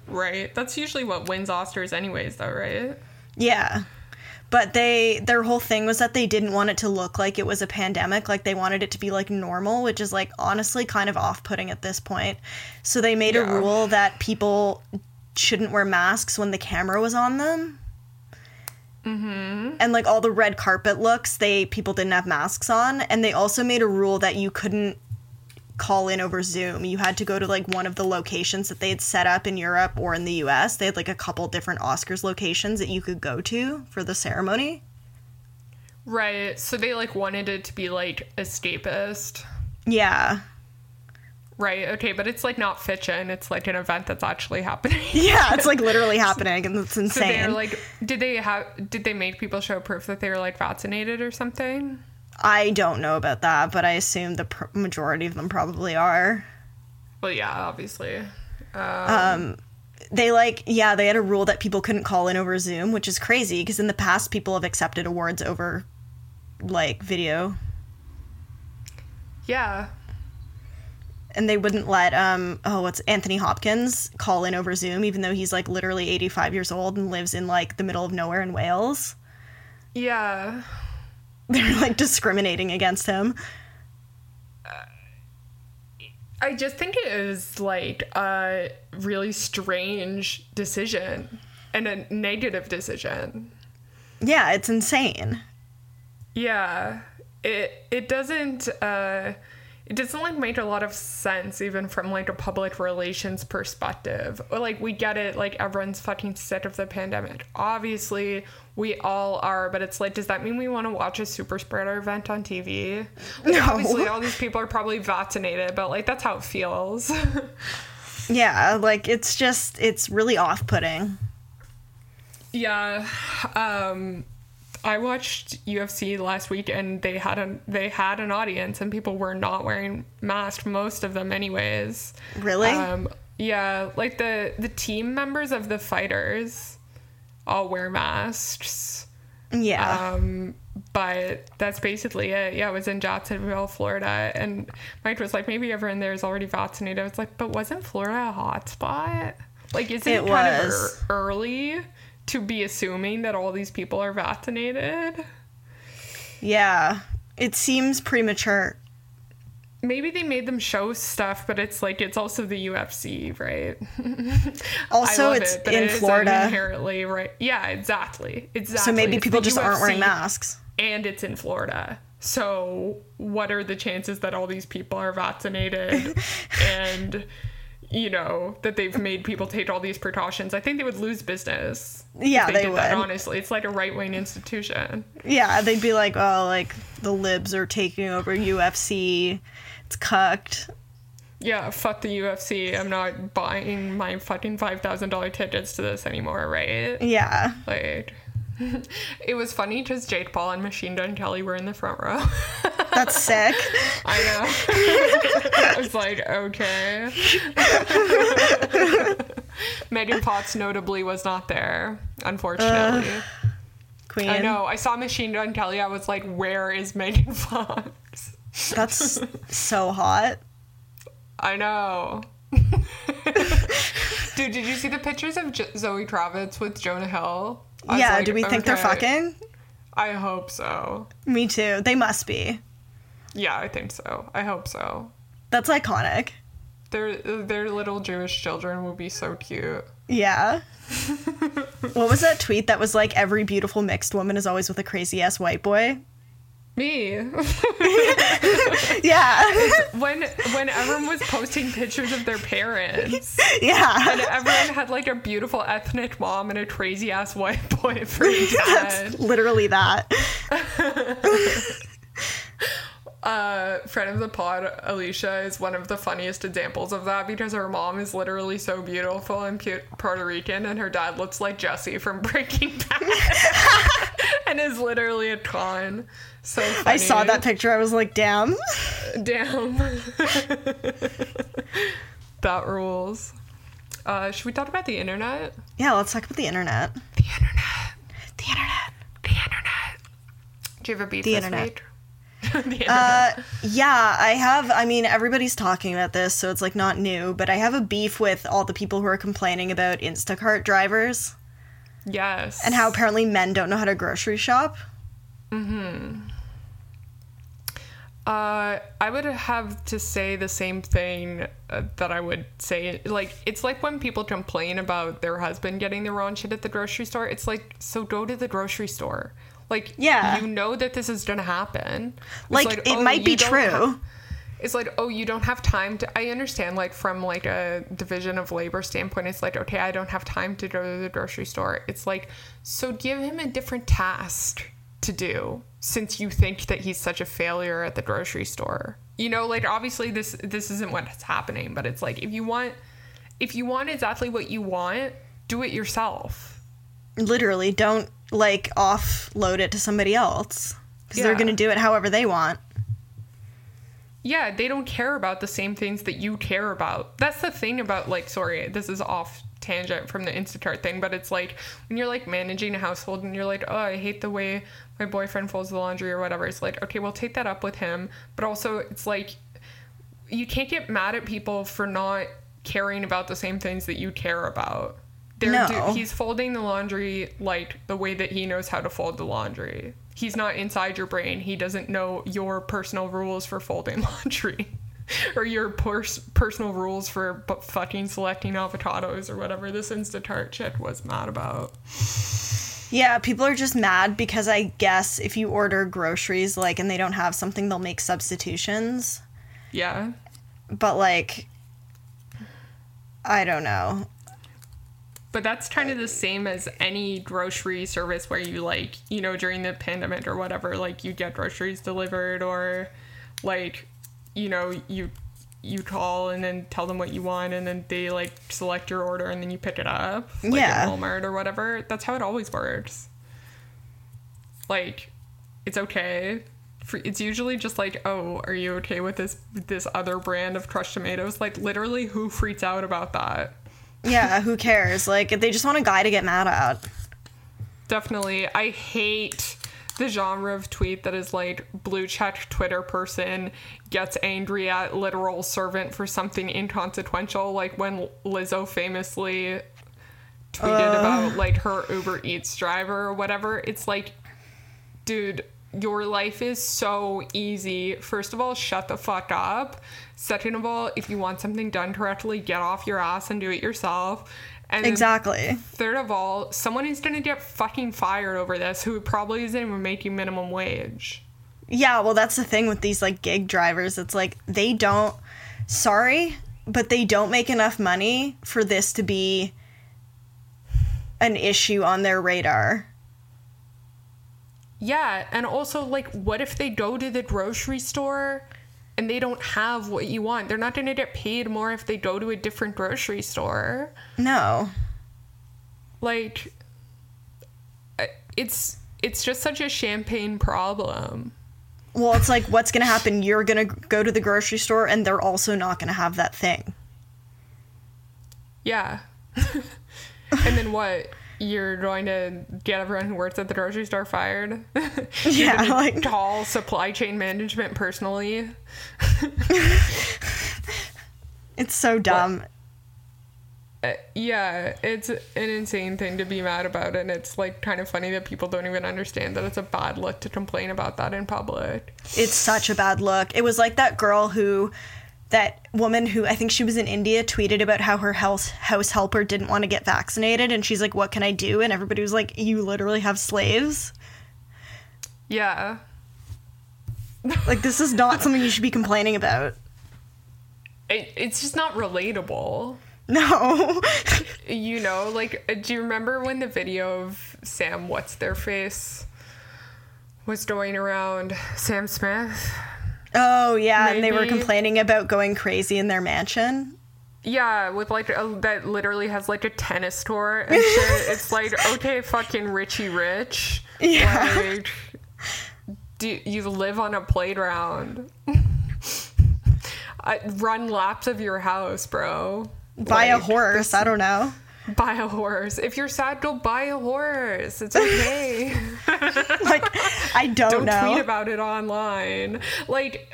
Right. That's usually what wins Oscars, anyways, though, right? Yeah. But they their whole thing was that they didn't want it to look like it was a pandemic, like they wanted it to be like normal, which is like honestly kind of off-putting at this point. So they made Yeah. a rule that people shouldn't wear masks when the camera was on them. Mm-hmm. And like all the red carpet looks, they people didn't have masks on, and they also made a rule that you couldn't call in over Zoom. You had to go to like one of the locations that they had set up in Europe or in the US. They had like a couple different Oscars locations that you could go to for the ceremony. Right. So they like wanted it to be like escapist. Yeah. Right. Okay. But it's like not fiction. It's like an event that's actually happening. Yeah, it's like literally happening and it's insane. So they're like, did they have? Did they make people show proof that they were like vaccinated or something? I don't know about that, but I assume the pr- majority of them probably are. Well, yeah, obviously. Um, They like, yeah, they had a rule that people couldn't call in over Zoom, which is crazy because in the past people have accepted awards over like video Yeah. and they wouldn't let um oh what's Anthony Hopkins call in over Zoom even though he's like literally 85 years old and lives in like the middle of nowhere in Wales. Yeah. They're like discriminating against him. I just think it is like a really strange decision and a negative decision. Yeah, it's insane. Yeah. It it doesn't uh it doesn't like make a lot of sense even from like a public relations perspective. Or like we get it, like everyone's fucking sick of the pandemic. Obviously we all are, but it's like, does that mean we want to watch a super spreader event on TV? Like, No. Obviously all these people are probably vaccinated, but like that's how it feels. Yeah, like it's just it's really off-putting. Yeah. Um I watched UFC last week and they had a they had an audience and people were not wearing masks, most of them anyways. Really? Um yeah, like the the team members of the fighters all wear masks. yeah. Um but that's basically it. Yeah, it was in Jacksonville, Florida. And Mike was like, maybe everyone there is already vaccinated. I was like, but wasn't Florida a hot spot? Like, isn't it, It kind of was. ear- early to be assuming that all these people are vaccinated? yeah. It seems premature. Maybe they made them show stuff, but it's like it's also the UFC, right? Also, it's it, in it Florida. inherently right. Yeah, exactly, exactly. So maybe people just aren't wearing masks. and it's in Florida. So, what are the chances that all these people are vaccinated and, you know, that they've made people take all these precautions? I think they would lose business. Yeah, they That, would. honestly, it's like a right wing institution. Yeah, they'd be like, oh, like the libs are taking over UFC. It's cucked. Yeah, fuck the UFC. I'm not buying my fucking $5,000 tickets to this anymore, right? Yeah. Like, it was funny because Jake Paul and Machine Gun Kelly were in the front row. That's sick. I know. I was like, okay. Megan Fox notably was not there, unfortunately. Queen. I know. I saw Machine Gun Kelly. I was like, where is Megan Fox? That's so hot. I know. Dude, did you see the pictures of J- Zoe Kravitz with Jonah Hill? Yeah, like, do we think they're fucking? I hope so. Me too. They must be. Yeah, I think so. I hope so. That's iconic. Their their little Jewish children will be so cute. Yeah. what was that tweet that was like every beautiful mixed woman is always with a crazy ass white boy? Me. Yeah. when when everyone was posting pictures of their parents yeah. and everyone had like a beautiful ethnic mom and a crazy ass white boy for That's literally that. Uh, friend of the pod, Alicia, is one of the funniest examples of that because her mom is literally so beautiful and pu- Puerto Rican, and her dad looks like Jesse from Breaking Bad, and is literally a con. So funny. I saw that picture. I was like, damn. Damn. that rules. Uh, should we talk about the internet? Yeah, let's talk about the internet. The internet. The internet. The internet. Do you have a beat The this internet. week? Uh, yeah, I have. I mean, everybody's talking about this, so it's like not new, but I have a beef with all the people who are complaining about Instacart drivers yes. and how apparently men don't know how to grocery shop. Uh, I would have to say the same thing uh, that I would say. Like, it's like when people complain about their husband getting the wrong shit at the grocery store. It's like, so go to the grocery store. Like, Yeah. you know that this is gonna happen. It's Like, it might be true. have- it's like, oh, you don't have time to. I understand, like, from like a division of labor standpoint, it's like, okay, I don't have time to go to the grocery store. It's like, so give him a different task to do since you think that he's such a failure at the grocery store. You know, like obviously this this isn't what's happening, but it's like if you want if you want exactly what you want, do it yourself. Literally, don't like offload it to somebody else because they're going to do it however they want. Yeah, they don't care about the same things that you care about. That's the thing about like sorry, this is off tangent from the Instacart thing, but it's like when you're like managing a household and you're like, "Oh, I hate the way my boyfriend folds the laundry or whatever." It's like, "Okay, we'll take that up with him." But also it's like you can't get mad at people for not caring about the same things that you care about. They're No. do- he's folding the laundry like the way that he knows how to fold the laundry. He's not inside your brain. He doesn't know your personal rules for folding laundry. or your pers- personal rules for bu- fucking selecting avocados or whatever this Instacart shit was mad about. Yeah, people are just mad because I guess if you order groceries like and they don't have something, they'll make substitutions. Yeah. But like I don't know. But that's kind of the same as any grocery service where you like, you know, during the pandemic or whatever, like you get groceries delivered or like, you know, you you call and then tell them what you want and then they like select your order and then you pick it up. Like Yeah. at Walmart or whatever. That's how it always works. Like, it's okay. For- It's usually just like, oh, are you okay with this this other brand of crushed tomatoes? Like, literally, who freaks out about that? Yeah, who cares? Like they just want a guy to get mad at. Definitely. I hate the genre of tweet that is like blue check Twitter person gets angry at literal servant for something inconsequential, like when Lizzo famously tweeted uh. about like her Uber Eats driver or whatever. It's like, dude, your life is so easy. First of all, shut the fuck up. Second of all, if you want something done correctly, get off your ass and do it yourself. And Exactly. Third of all, someone is gonna get fucking fired over this who probably isn't even making minimum wage. Yeah, well that's the thing with these like gig drivers. It's like they don't sorry, but they don't make enough money for this to be an issue on their radar. Yeah, and also like what if they go to the grocery store and they don't have what you want? They're not gonna get paid more if they go to a different grocery store. No. Like it's it's just such a champagne problem. Well, it's like what's going to happen? You're going to go to the grocery store and they're also not going to have that thing. Yeah. and then what? You're going to get everyone who works at the grocery store fired? Yeah, like- call supply chain management personally. It's so dumb. Uh, yeah, it's an insane thing to be mad about, and it's like kind of funny that people don't even understand that it's a bad look to complain about that in public. It's such a bad look. It was like that girl who that woman who I think she was in India tweeted about how her house house helper didn't want to get vaccinated and she's like what can I do and everybody was like you literally have slaves. Yeah, Like this is not something you should be complaining about. it, it's just not relatable. No. You know, like, uh, do you remember when the video of Sam What's Their Face was going around? Sam Smith? Oh yeah, and they were complaining about going crazy in their mansion. Yeah, with like a, that literally has like a tennis court and shit. it's like okay, fucking Richie Rich. Yeah. Like, do you live on a playground? I, run laps of your house, bro. Buy a Like, horse, I don't know. Buy a horse. If you're sad, go buy a horse. It's okay. Like I don't, don't know. tweet about it online. Like,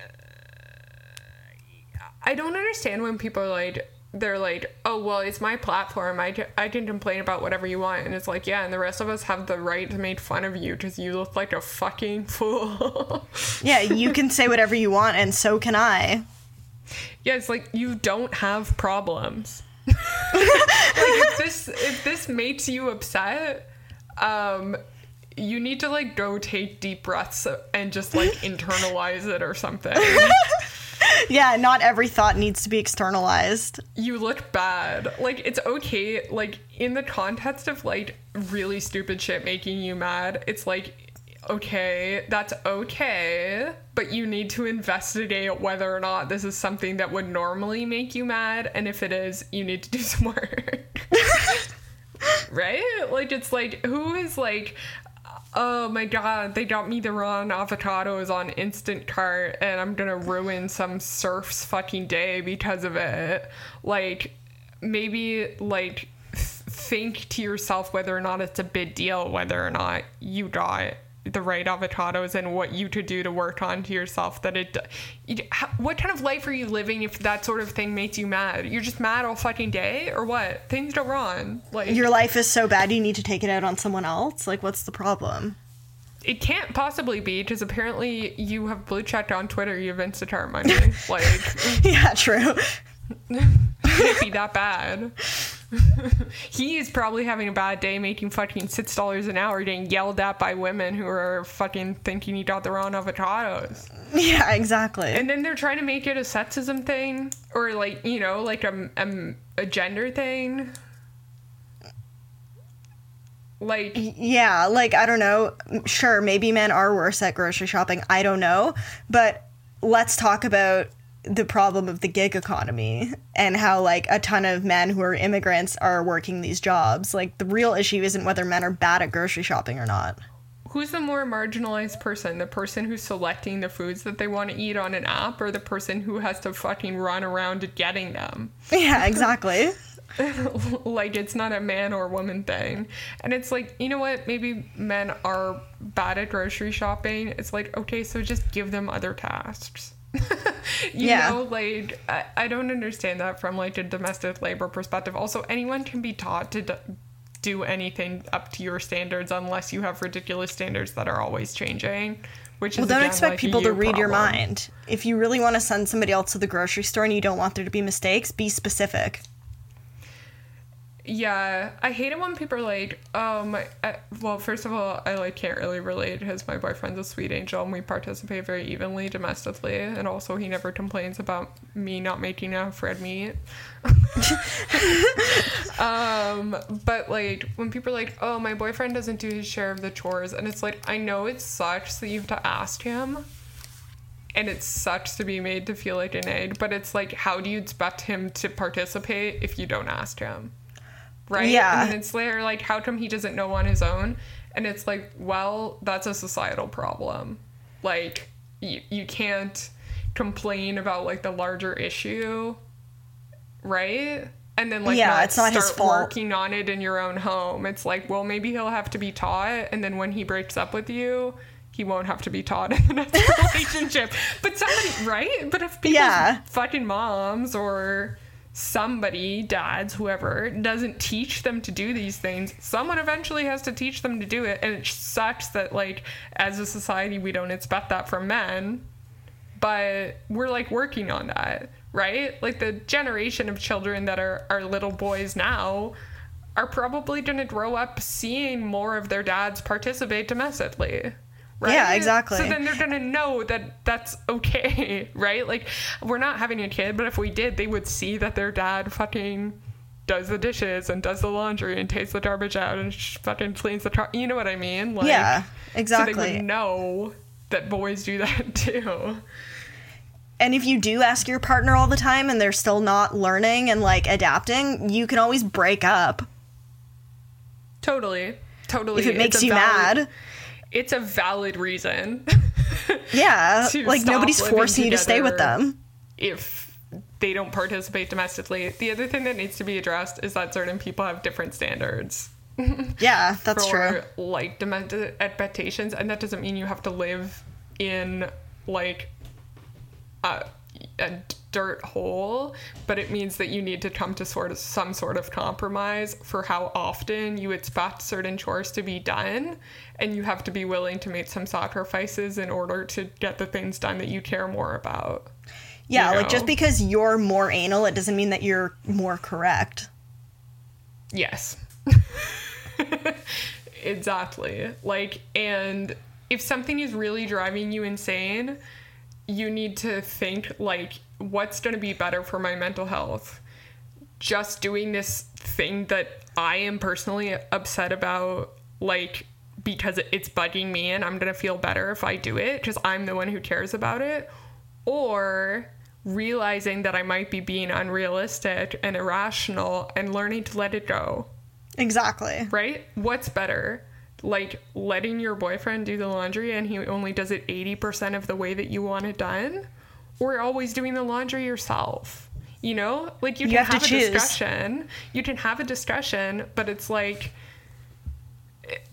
I don't understand when people are like, they're like, oh, well, it's my platform. I, I can complain about whatever you want. And it's like, yeah, and the rest of us have the right to make fun of you because you look like a fucking fool. yeah, you can say whatever you want, and so can I. yeah, it's like, you don't have problems. Like, if this, if this makes you upset, um, you need to like go take deep breaths and just like internalize it or something. Yeah, not every thought needs to be externalized. You look bad. Like it's okay. Like in the context of like really stupid shit making you mad, it's like okay, that's okay, but you need to investigate whether or not this is something that would normally make you mad, and if it is, you need to do some work. right? Like it's like who is like oh my god, they got me the wrong avocados on Instacart and I'm gonna ruin some serf's fucking day because of it. Like, maybe, like, think to yourself whether or not it's a big deal, whether or not you got the right avocados and what you could do to work on to yourself that it what kind of life are you living if that sort of thing makes you mad you're just mad all fucking day or what things go wrong like Your life is so bad you need to take it out on someone else? Like, what's the problem? it can't possibly be because apparently you have blue checked on Twitter. You have Instacart money. like, yeah, true. can't be that bad. he is probably having a bad day making fucking six dollars an hour getting yelled at by women who are fucking thinking he got the wrong avocados. Yeah, exactly. And then they're trying to make it a sexism thing or like, you know, like a, a, a gender thing. Like yeah, like I don't know. Sure, maybe men are worse at grocery shopping. I don't know, but let's talk about the problem of the gig economy and how like a ton of men who are immigrants are working these jobs. Like the real issue isn't whether men are bad at grocery shopping or not. who's the more marginalized person? The person who's selecting the foods that they want to eat on an app or the person who has to fucking run around getting them? Yeah, exactly. like it's not a man or woman thing. And it's like, you know what? Maybe men are bad at grocery shopping. It's like, okay, so just give them other tasks. you Yeah. know, like I, I don't understand that from like a domestic labor perspective. Also, anyone can be taught to d- do anything up to your standards unless you have ridiculous standards that are always changing. Which Well, is don't again, expect like, people to read your mind. If you really want to send somebody else to the grocery store and you don't want there to be mistakes, be specific. Yeah, I hate it when people are like, um, I, well, first of all, I like can't really relate because my boyfriend's a sweet angel and we participate very evenly domestically, and also he never complains about me not making enough red meat. um, but like when people are like, oh, my boyfriend doesn't do his share of the chores, and it's like, I know it sucks that you have to ask him. And it sucks to be made to feel like an egg, but it's like, how do you expect him to participate if you don't ask him? Right? Yeah. And it's there like, how come he doesn't know on his own? And it's like, well, that's a societal problem. Like, you, you can't complain about like the larger issue, right? And then like Yeah, not it's not start his fault. working on it in your own home. It's like, well, maybe he'll have to be taught, and then when he breaks up with you, he won't have to be taught in the next relationship. But somebody, right? But if people's Yeah. fucking moms or somebody, dads, whoever, doesn't teach them to do these things, someone eventually has to teach them to do it. And it sucks that, like, as a society, we don't expect that from men, but we're like working on that, right? Like, the generation of children that are, are little boys now are probably going to grow up seeing more of their dads participate domestically. Right? Yeah, exactly. So then they're gonna know that that's okay, right? Like, we're not having a kid, but if we did, they would see that their dad fucking does the dishes and does the laundry and takes the garbage out and fucking cleans the car. You know what I mean? Like, yeah, So exactly. they would know that boys do that too. and if you do ask your partner all the time and they're still not learning and like adapting, you can always break up Totally. Totally. if it makes you valid- mad. It's a valid reason. Yeah, like nobody's forcing you to stay with them. if they don't participate domestically. The other thing that needs to be addressed is that certain people have different standards. Yeah, that's for true. like domestic expectations, and that doesn't mean you have to live in like a, a dirt hole, but it means that you need to come to sort of some sort of compromise for how often you expect certain chores to be done, and you have to be willing to make some sacrifices in order to get the things done that you care more about. Yeah, you like just because you're more anal, it doesn't mean that you're more correct. Yes. exactly. Like, and if something is really driving you insane, you need to think, like, what's going to be better for my mental health? Just doing this thing that I am personally upset about, like, because it's bugging me and I'm going to feel better if I do it because I'm the one who cares about it. Or realizing that I might be being unrealistic and irrational and learning to let it go Exactly. right? What's better? Like letting your boyfriend do the laundry and he only does it 80% of the way that you want it done? Or always doing the laundry yourself? You know? Like you You can have have, a choose. discussion. You can have a discussion, but it's like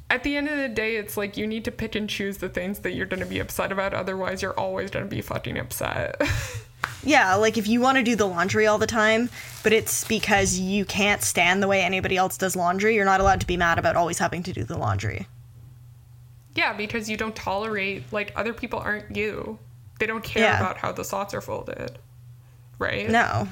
at the end of the day, it's like you need to pick and choose the things that you're going to be upset about. Otherwise, you're always going to be fucking upset. Yeah, like if you want to do the laundry all the time, but it's because you can't stand the way anybody else does laundry, you're not allowed to be mad about always having to do the laundry. yeah, because you don't tolerate, like, other people aren't you. They don't care Yeah. about how the socks are folded. Right? No.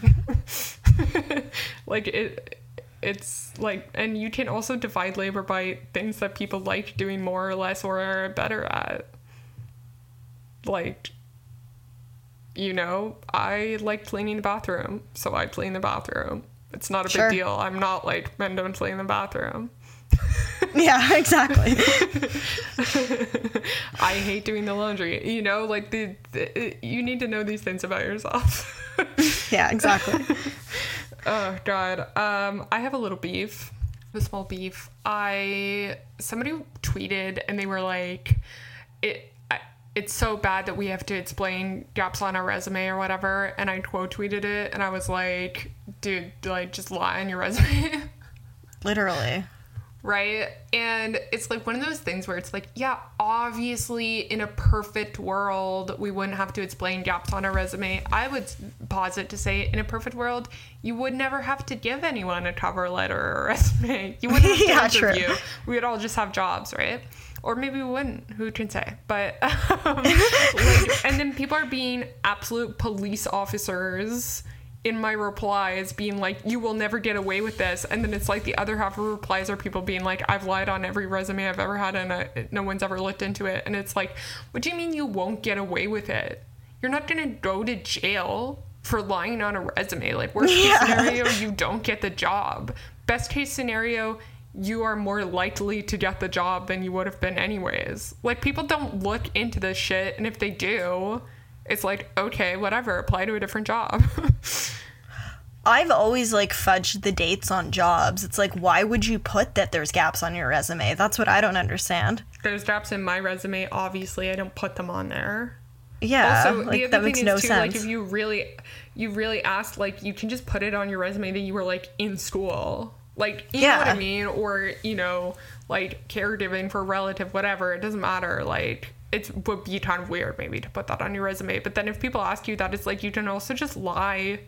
like it it's like and you can also divide labor by things that people like doing more or less or are better at like you know i like cleaning the bathroom so i clean the bathroom it's not a Sure. big deal i'm not like men don't clean the bathroom Yeah, exactly. i hate doing the laundry you know like the, the you need to know these things about yourself yeah, exactly. Oh god. Um I have a little beef. A small beef. I somebody tweeted and they were like it it's so bad that we have to explain gaps on our resume or whatever and I quote tweeted it and I was like, dude, like just lie on your resume. Literally. Right? And it's like one of those things where it's like, yeah, obviously in a perfect world, we wouldn't have to explain gaps on a resume. I would posit to say, in a perfect world, you would never have to give anyone a cover letter or a resume. You wouldn't have to Yeah, true. interview. We would all just have jobs, right? Or maybe we wouldn't. Who can say? But um, like, and then people are being absolute police officers in my replies being like, you will never get away with this. And then it's like the other half of replies are people being like, I've lied on every resume I've ever had and I, no one's ever looked into it. And it's like, what do you mean you won't get away with it? You're not going to go to jail for lying on a resume. Like, worst case Yeah. scenario, you don't get the job. Best case scenario, you are more likely to get the job than you would have been anyways. Like, people don't look into this shit. And if they do, it's like, okay, whatever, apply to a different job. I've always like fudged the dates on jobs. It's like, why would you put that there's gaps on your resume? That's what I don't understand. There's gaps in my resume. Obviously, I don't put them on there. Yeah, also, like the other that thing makes is no too, sense. like if you really, you really asked, like you can just put it on your resume that you were like in school, like you know what I mean, or you know, like caregiving for a relative, whatever. It doesn't matter. Like it would be kind of weird maybe to put that on your resume. But then if people ask you that, it's like you can also just lie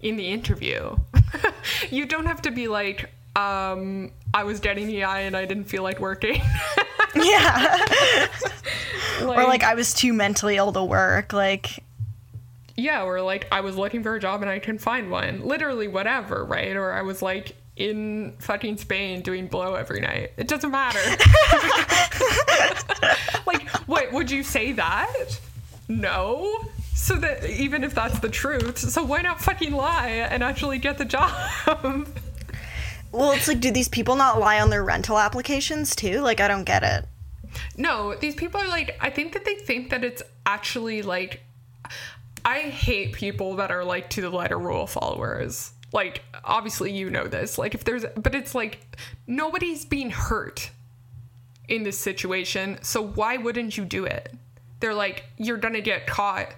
in the interview. you don't have to be like, um, I was getting the EI and I didn't feel like working. yeah. or like I was too mentally ill to work. Like, Yeah, or like I was looking for a job and I couldn't find one. Literally whatever, right? Or I was like in fucking Spain doing blow every night. It doesn't matter. like, what would you say that? No. So that even if that's the truth, so why not fucking lie and actually get the job? well, it's like, do these people not lie on their rental applications too? Like, I don't get it. No, these people are like, I think that they think that it's actually like, I hate people that are like to the letter rule followers. Like, obviously, you know this. Like, if there's, but it's like, nobody's being hurt in this situation. So why wouldn't you do it? They're like, you're gonna get caught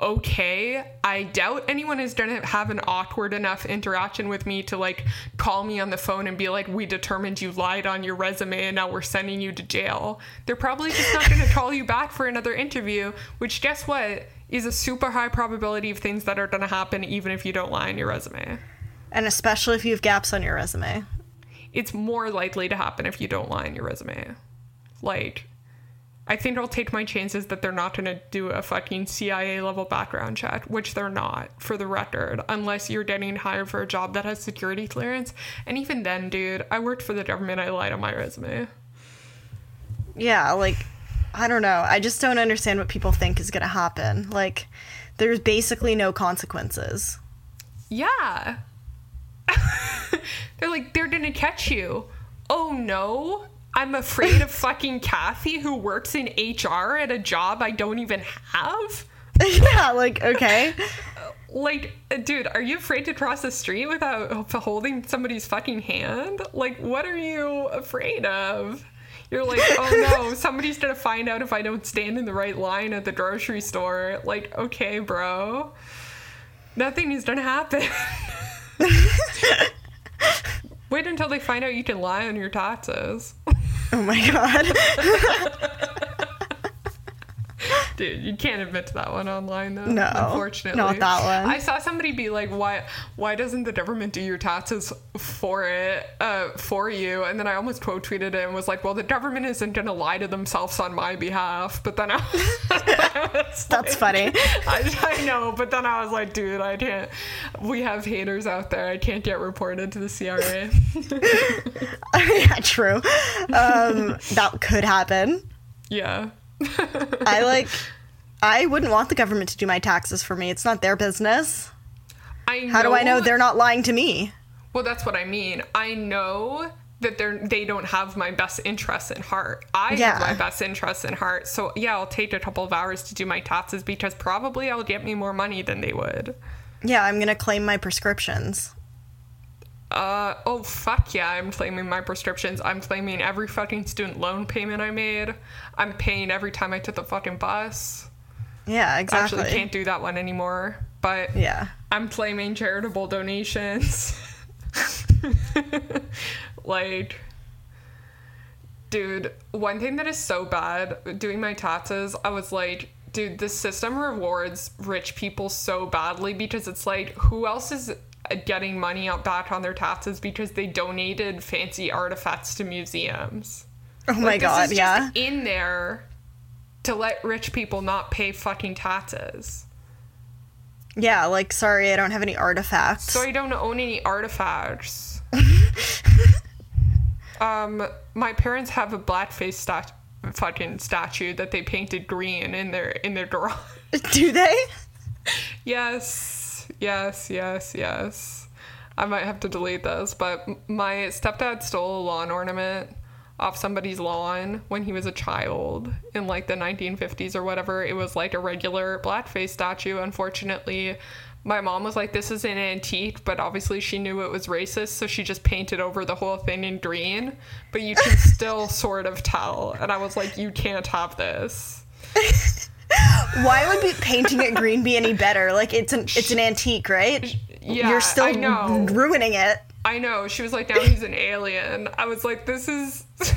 okay. I doubt anyone is gonna have an awkward enough interaction with me to like call me on the phone and be like, "We determined you lied on your resume and now we're sending you to jail." They're probably just not gonna call you back for another interview. Which, guess what, is a super high probability of things that are gonna happen even if you don't lie on your resume. And especially if you have gaps on your resume. It's more likely to happen if you don't lie on your resume. Like I think I'll take my chances that they're not going to do a fucking CIA level background check, which they're not, for the record, unless you're getting hired for a job that has security clearance. And even then, dude, I worked for the government, I lied on my resume. Yeah, like, I don't know. I just don't understand what people think is going to happen. Like, there's basically no consequences. Yeah. they're like, they're going to catch you. Oh no I'm afraid of fucking Kathy who works in HR at a job I don't even have. yeah, like, okay. Like, dude, are you afraid to cross the street without holding somebody's fucking hand? Like, what are you afraid of? You're like, oh no, somebody's gonna find out if I don't stand in the right line at the grocery store. Like, okay, bro. Nothing is gonna happen. Wait until they find out you can lie on your taxes. Oh my god. Dude, you can't admit to that one online though. No, unfortunately, not that one. I saw somebody be like, "Why? Why doesn't the government do your taxes for it, uh, for you?" And then I almost quote tweeted it and was like, "Well, the government isn't gonna lie to themselves on my behalf." But then I, that's like, funny. I, I know, but then I was like, "Dude, I can't. We have haters out there. I can't get reported to the CRA." yeah, true. Um, that could happen. Yeah. I like I wouldn't want the government to do my taxes for me. It's not their business. I How do I know they're not lying to me? Well, that's what I mean. I know that they're they don't have my best interests in heart. I yeah. have my best interests in heart. So yeah, I'll take a couple of hours to do my taxes because probably I'll get me more money than they would. Yeah, I'm gonna claim my prescriptions. Uh oh fuck yeah, I'm claiming my prescriptions. I'm claiming every fucking student loan payment I made. I'm paying every time I took the fucking bus. Yeah, exactly. Actually can't do that one anymore. But yeah. I'm claiming charitable donations. like dude, one thing that is so bad doing my taxes, I was like, dude, the system rewards rich people so badly because it's like, who else is getting money out back on their taxes because they donated fancy artifacts to museums. Oh my like, god, yeah. in there to let rich people not pay fucking taxes. Yeah, like sorry, I don't have any artifacts. So I don't own any artifacts. um, my parents have a blackface stat- fucking statue that they painted green in their in their garage. Do they? yes yes, yes, yes. I might have to delete this, but my stepdad stole a lawn ornament off somebody's lawn when he was a child in like the 1950s or whatever. It was like a regular blackface statue. Unfortunately, my mom was like, This is an antique, but obviously she knew it was racist, so she just painted over the whole thing in green. But you can still sort of tell. And I was like, You can't have this. Why would be painting it green be any better? Like it's an it's an antique, right? Yeah, you're still ruining it. I know. She was like, "Now he's an alien." I was like, "This is."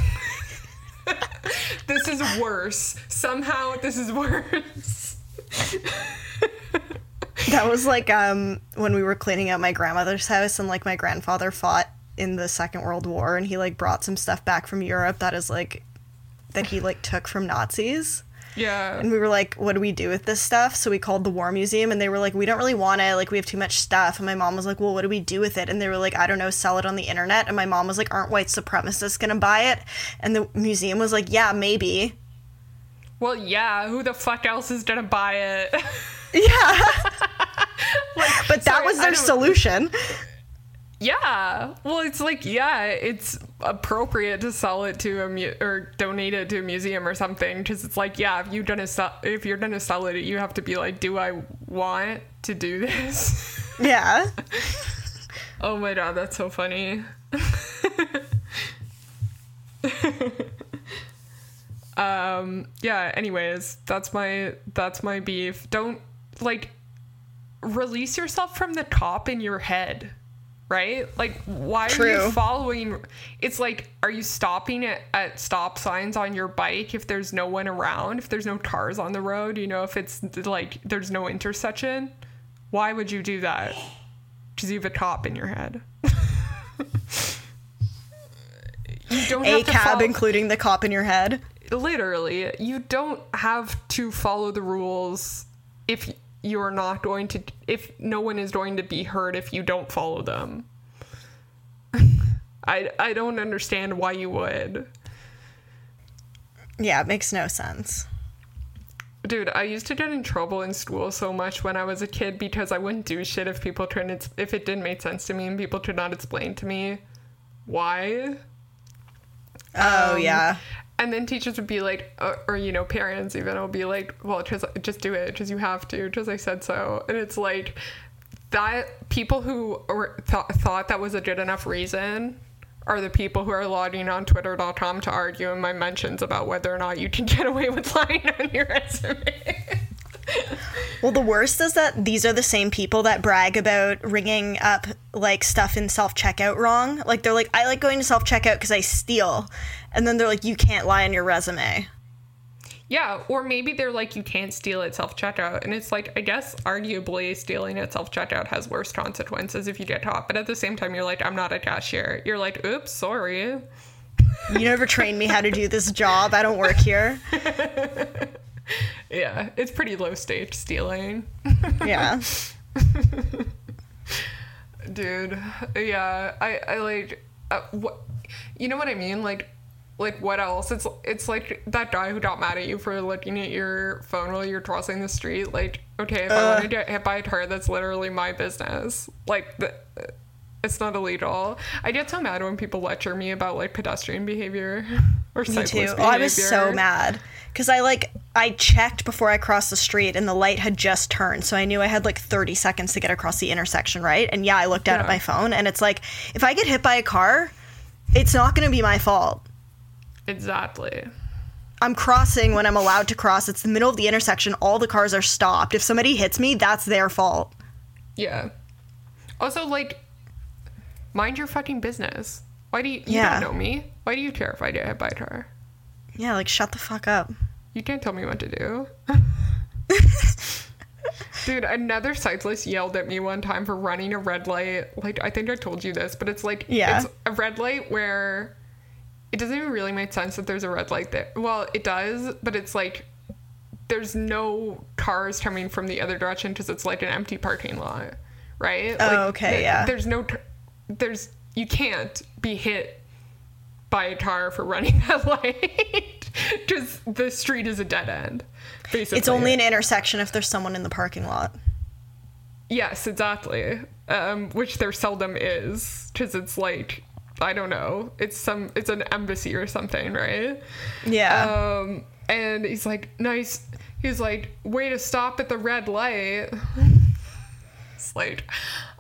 this is worse. Somehow this is worse. that was like um when we were cleaning out my grandmother's house and like my grandfather fought in the Second World War and he like brought some stuff back from Europe that is like that he like took from Nazis. Yeah. And we were like, what do we do with this stuff? So we called the War Museum and they were like, we don't really want it. Like, we have too much stuff. And my mom was like, well, what do we do with it? And they were like, I don't know, sell it on the internet. And my mom was like, aren't white supremacists going to buy it? And the museum was like, yeah, maybe. Well, yeah. Who the fuck else is going to buy it? yeah. like, but that sorry, was their solution. Yeah. Well, it's like, yeah, it's appropriate to sell it to a mu- or donate it to a museum or something because it's like, yeah, if you're gonna sell if you're gonna sell it, you have to be like, do I want to do this? Yeah. oh my god, that's so funny. um yeah anyways that's my that's my beef don't like release yourself from the top in your head right? Like why are you following it's like are you stopping at, at stop signs on your bike if there's no one around if there's no cars on the road you know if it's like there's no intersection? Why would you do that? Because you have a cop in your head. You don't A have to cab, follow- including the cop in your head. literally you don't have to follow the rules if you're not going to if no one is going to be hurt if you don't follow them i i don't understand why you would Yeah, it makes no sense. dude i used to get in trouble in school so much when i was a kid because i wouldn't do shit if people tried to if it didn't make sense to me and people could not explain to me why Oh Um, yeah. And then teachers would be like, or, or you know, parents even will be like, well, just, just do it because you have to, because I said so. And it's like that people who th- thought that was a good enough reason are the people who are logging on twitter.com to argue in my mentions about whether or not you can get away with lying on your resume. Well, the worst is that these are the same people that brag about ringing up like stuff in self checkout wrong. Like they're like, I like going to self checkout because I steal, and then they're like, you can't lie on your resume. yeah, or maybe they're like, you can't steal at self checkout. And it's like, I guess arguably stealing at self checkout has worse consequences if you get caught. But at the same time, you're like, I'm not a cashier. You're like, oops, sorry. You never trained me how to do this job. I don't work here. Yeah, it's pretty low stage stealing. Yeah. Dude, yeah, I, I like, uh, what, you know what I mean? Like, like what else? It's it's like that guy who got mad at you for looking at your phone while you're crossing the street. Like, okay, if I want to get hit by a car, that's literally my business. Like, the, it's not illegal. I get so mad when people lecture me about like pedestrian behavior or Me cyclist too. behavior. Oh, I was so mad because I like I checked before I crossed the street and the light had just turned, so I knew I had like 30 seconds to get across the intersection, right? And yeah, I looked down at my phone and it's like if I get hit by a car, it's not going to be my fault. Exactly. I'm crossing when I'm allowed to cross. It's the middle of the intersection. All the cars are stopped. If somebody hits me, that's their fault. Yeah. Also, like, mind your fucking business. Why do you, you Yeah. don't know me? Why do you care if I get hit by a car? Yeah, like shut the fuck up. You can't tell me what to do. Dude, another cyclist yelled at me one time for running a red light. Like, I think I told you this, but it's like, Yeah. it's a red light where it doesn't even really make sense that there's a red light there. Well, it does, but it's like, there's no cars coming from the other direction because it's like an empty parking lot, right? Oh, like, okay, th- yeah. There's no, there's, you can't be hit by a car for running that light because the street is a dead end. Basically, It's only an intersection if there's someone in the parking lot. yes, exactly. Um, which there seldom is because it's like I don't know. It's some. It's an embassy or something, right? Yeah. Um, and he's like, nice. He's like, way to stop at the red light. Like,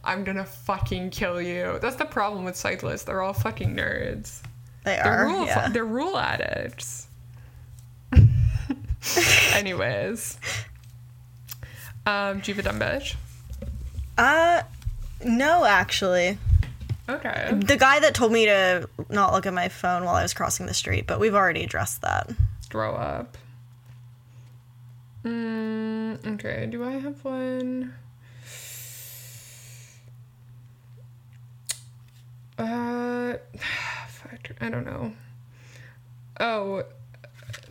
I'm gonna fucking kill you. That's the problem with cyclists. They're all fucking nerds. they They're are. rule. yeah. They're rule addicts. Anyways, um, do you have a dumb bitch? Uh, no, actually. Okay. The guy that told me to not look at my phone while I was crossing the street, but we've already addressed that. Throw up. Mm, okay. Do I have one? Uh, fuck, I don't know. Oh,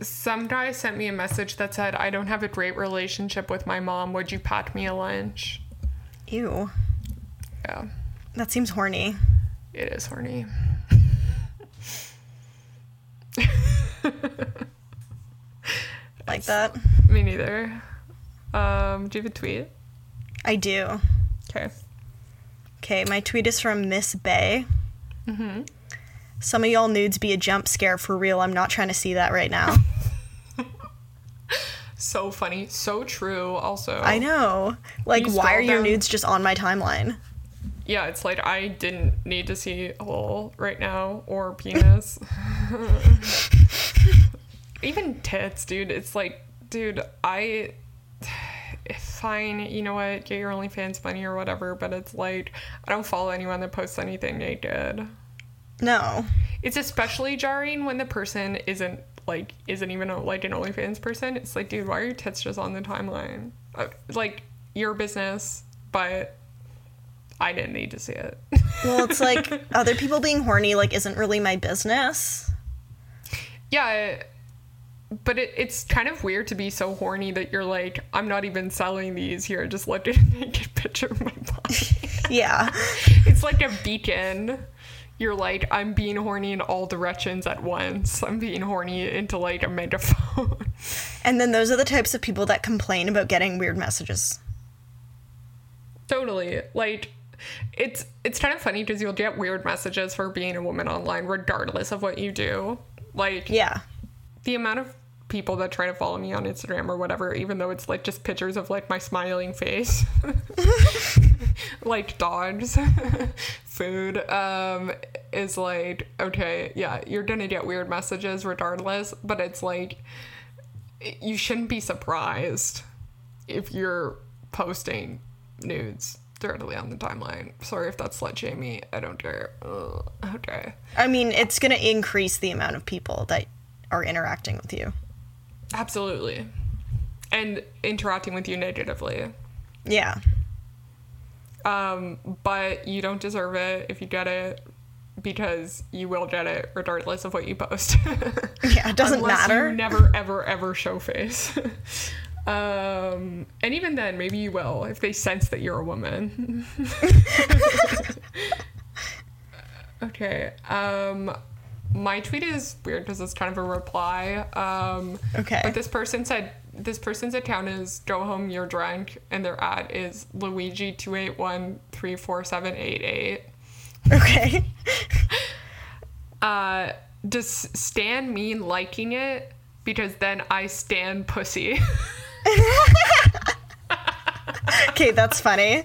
some guy sent me a message that said, "I don't have a great relationship with my mom. Would you pack me a lunch?" Ew. Yeah, That seems horny. it is horny. Like that. Me neither. Um, do you have a tweet? I do. Okay. Okay, my tweet is from Miss Bay. Mm-hmm. Some of y'all nudes be a jump scare for real. I'm not trying to see that right now. So funny. So true. Also, I know. Like, You why are your down- nudes just on my timeline? Yeah, it's like I didn't need to see a hole right now or penis. Even tits, dude. It's like, dude, I fine, you know what, get your OnlyFans money or whatever, but it's like, I don't follow anyone that posts anything naked. No. It's especially jarring when the person isn't like isn't even a, like an OnlyFans person. It's like, dude, why are your tits just on the timeline? Uh, like your business, but I didn't need to see it. Well, it's like other people being horny like isn't really my business. yeah, but it, it's kind of weird to be so horny that you're like, I'm not even selling these here. I Just look at a naked picture of my body. Yeah. it's like a beacon. You're like, I'm being horny in all directions at once. I'm being horny into like a megaphone. And then those are the types of people that complain about getting weird messages. totally. Like, it's it's kind of funny because you'll get weird messages for being a woman online, regardless of what you do. Like, Yeah. The amount of people that try to follow me on Instagram or whatever, even though it's like just pictures of like my smiling face, like dogs, food, um, is like, okay, yeah, you're gonna get weird messages regardless, but it's like, you shouldn't be surprised if you're posting nudes directly on the timeline. Sorry if that's slut shaming. I don't care. Ugh, okay. I mean, it's to increase the amount of people that are interacting with you. Absolutely. And interacting with you negatively. Yeah. Um, but you don't deserve it if you get it because you will get it regardless of what you post. Yeah, it doesn't matter. You never, ever, ever show face. um, and even then, maybe you will if they sense that you're a woman. okay. Um, my tweet is weird because it's kind of a reply. Um, Okay. But this person said this person's account is go home you're drunk and their ad is Luigi two eight one three four seven eight eight. Okay. Uh, does Stan mean liking it? Because then I stand pussy. Okay, that's funny.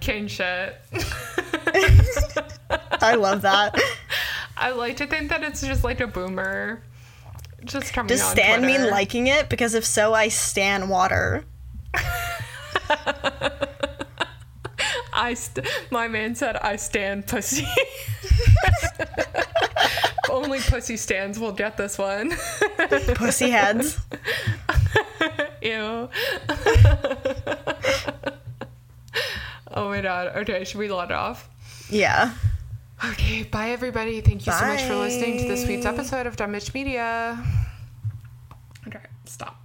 King shit. I love that. I like to think that it's just like a boomer. Just coming Does Stan mean liking it? Because if so, I stan water. I st- my man said I stand pussy. Only pussy stands will get this one. Pussy heads. Ew. oh my god. Okay, should we let off? Yeah. Okay, bye everybody. Thank you so much for listening to this week's episode of Dumb Bitch Media. Okay, stop.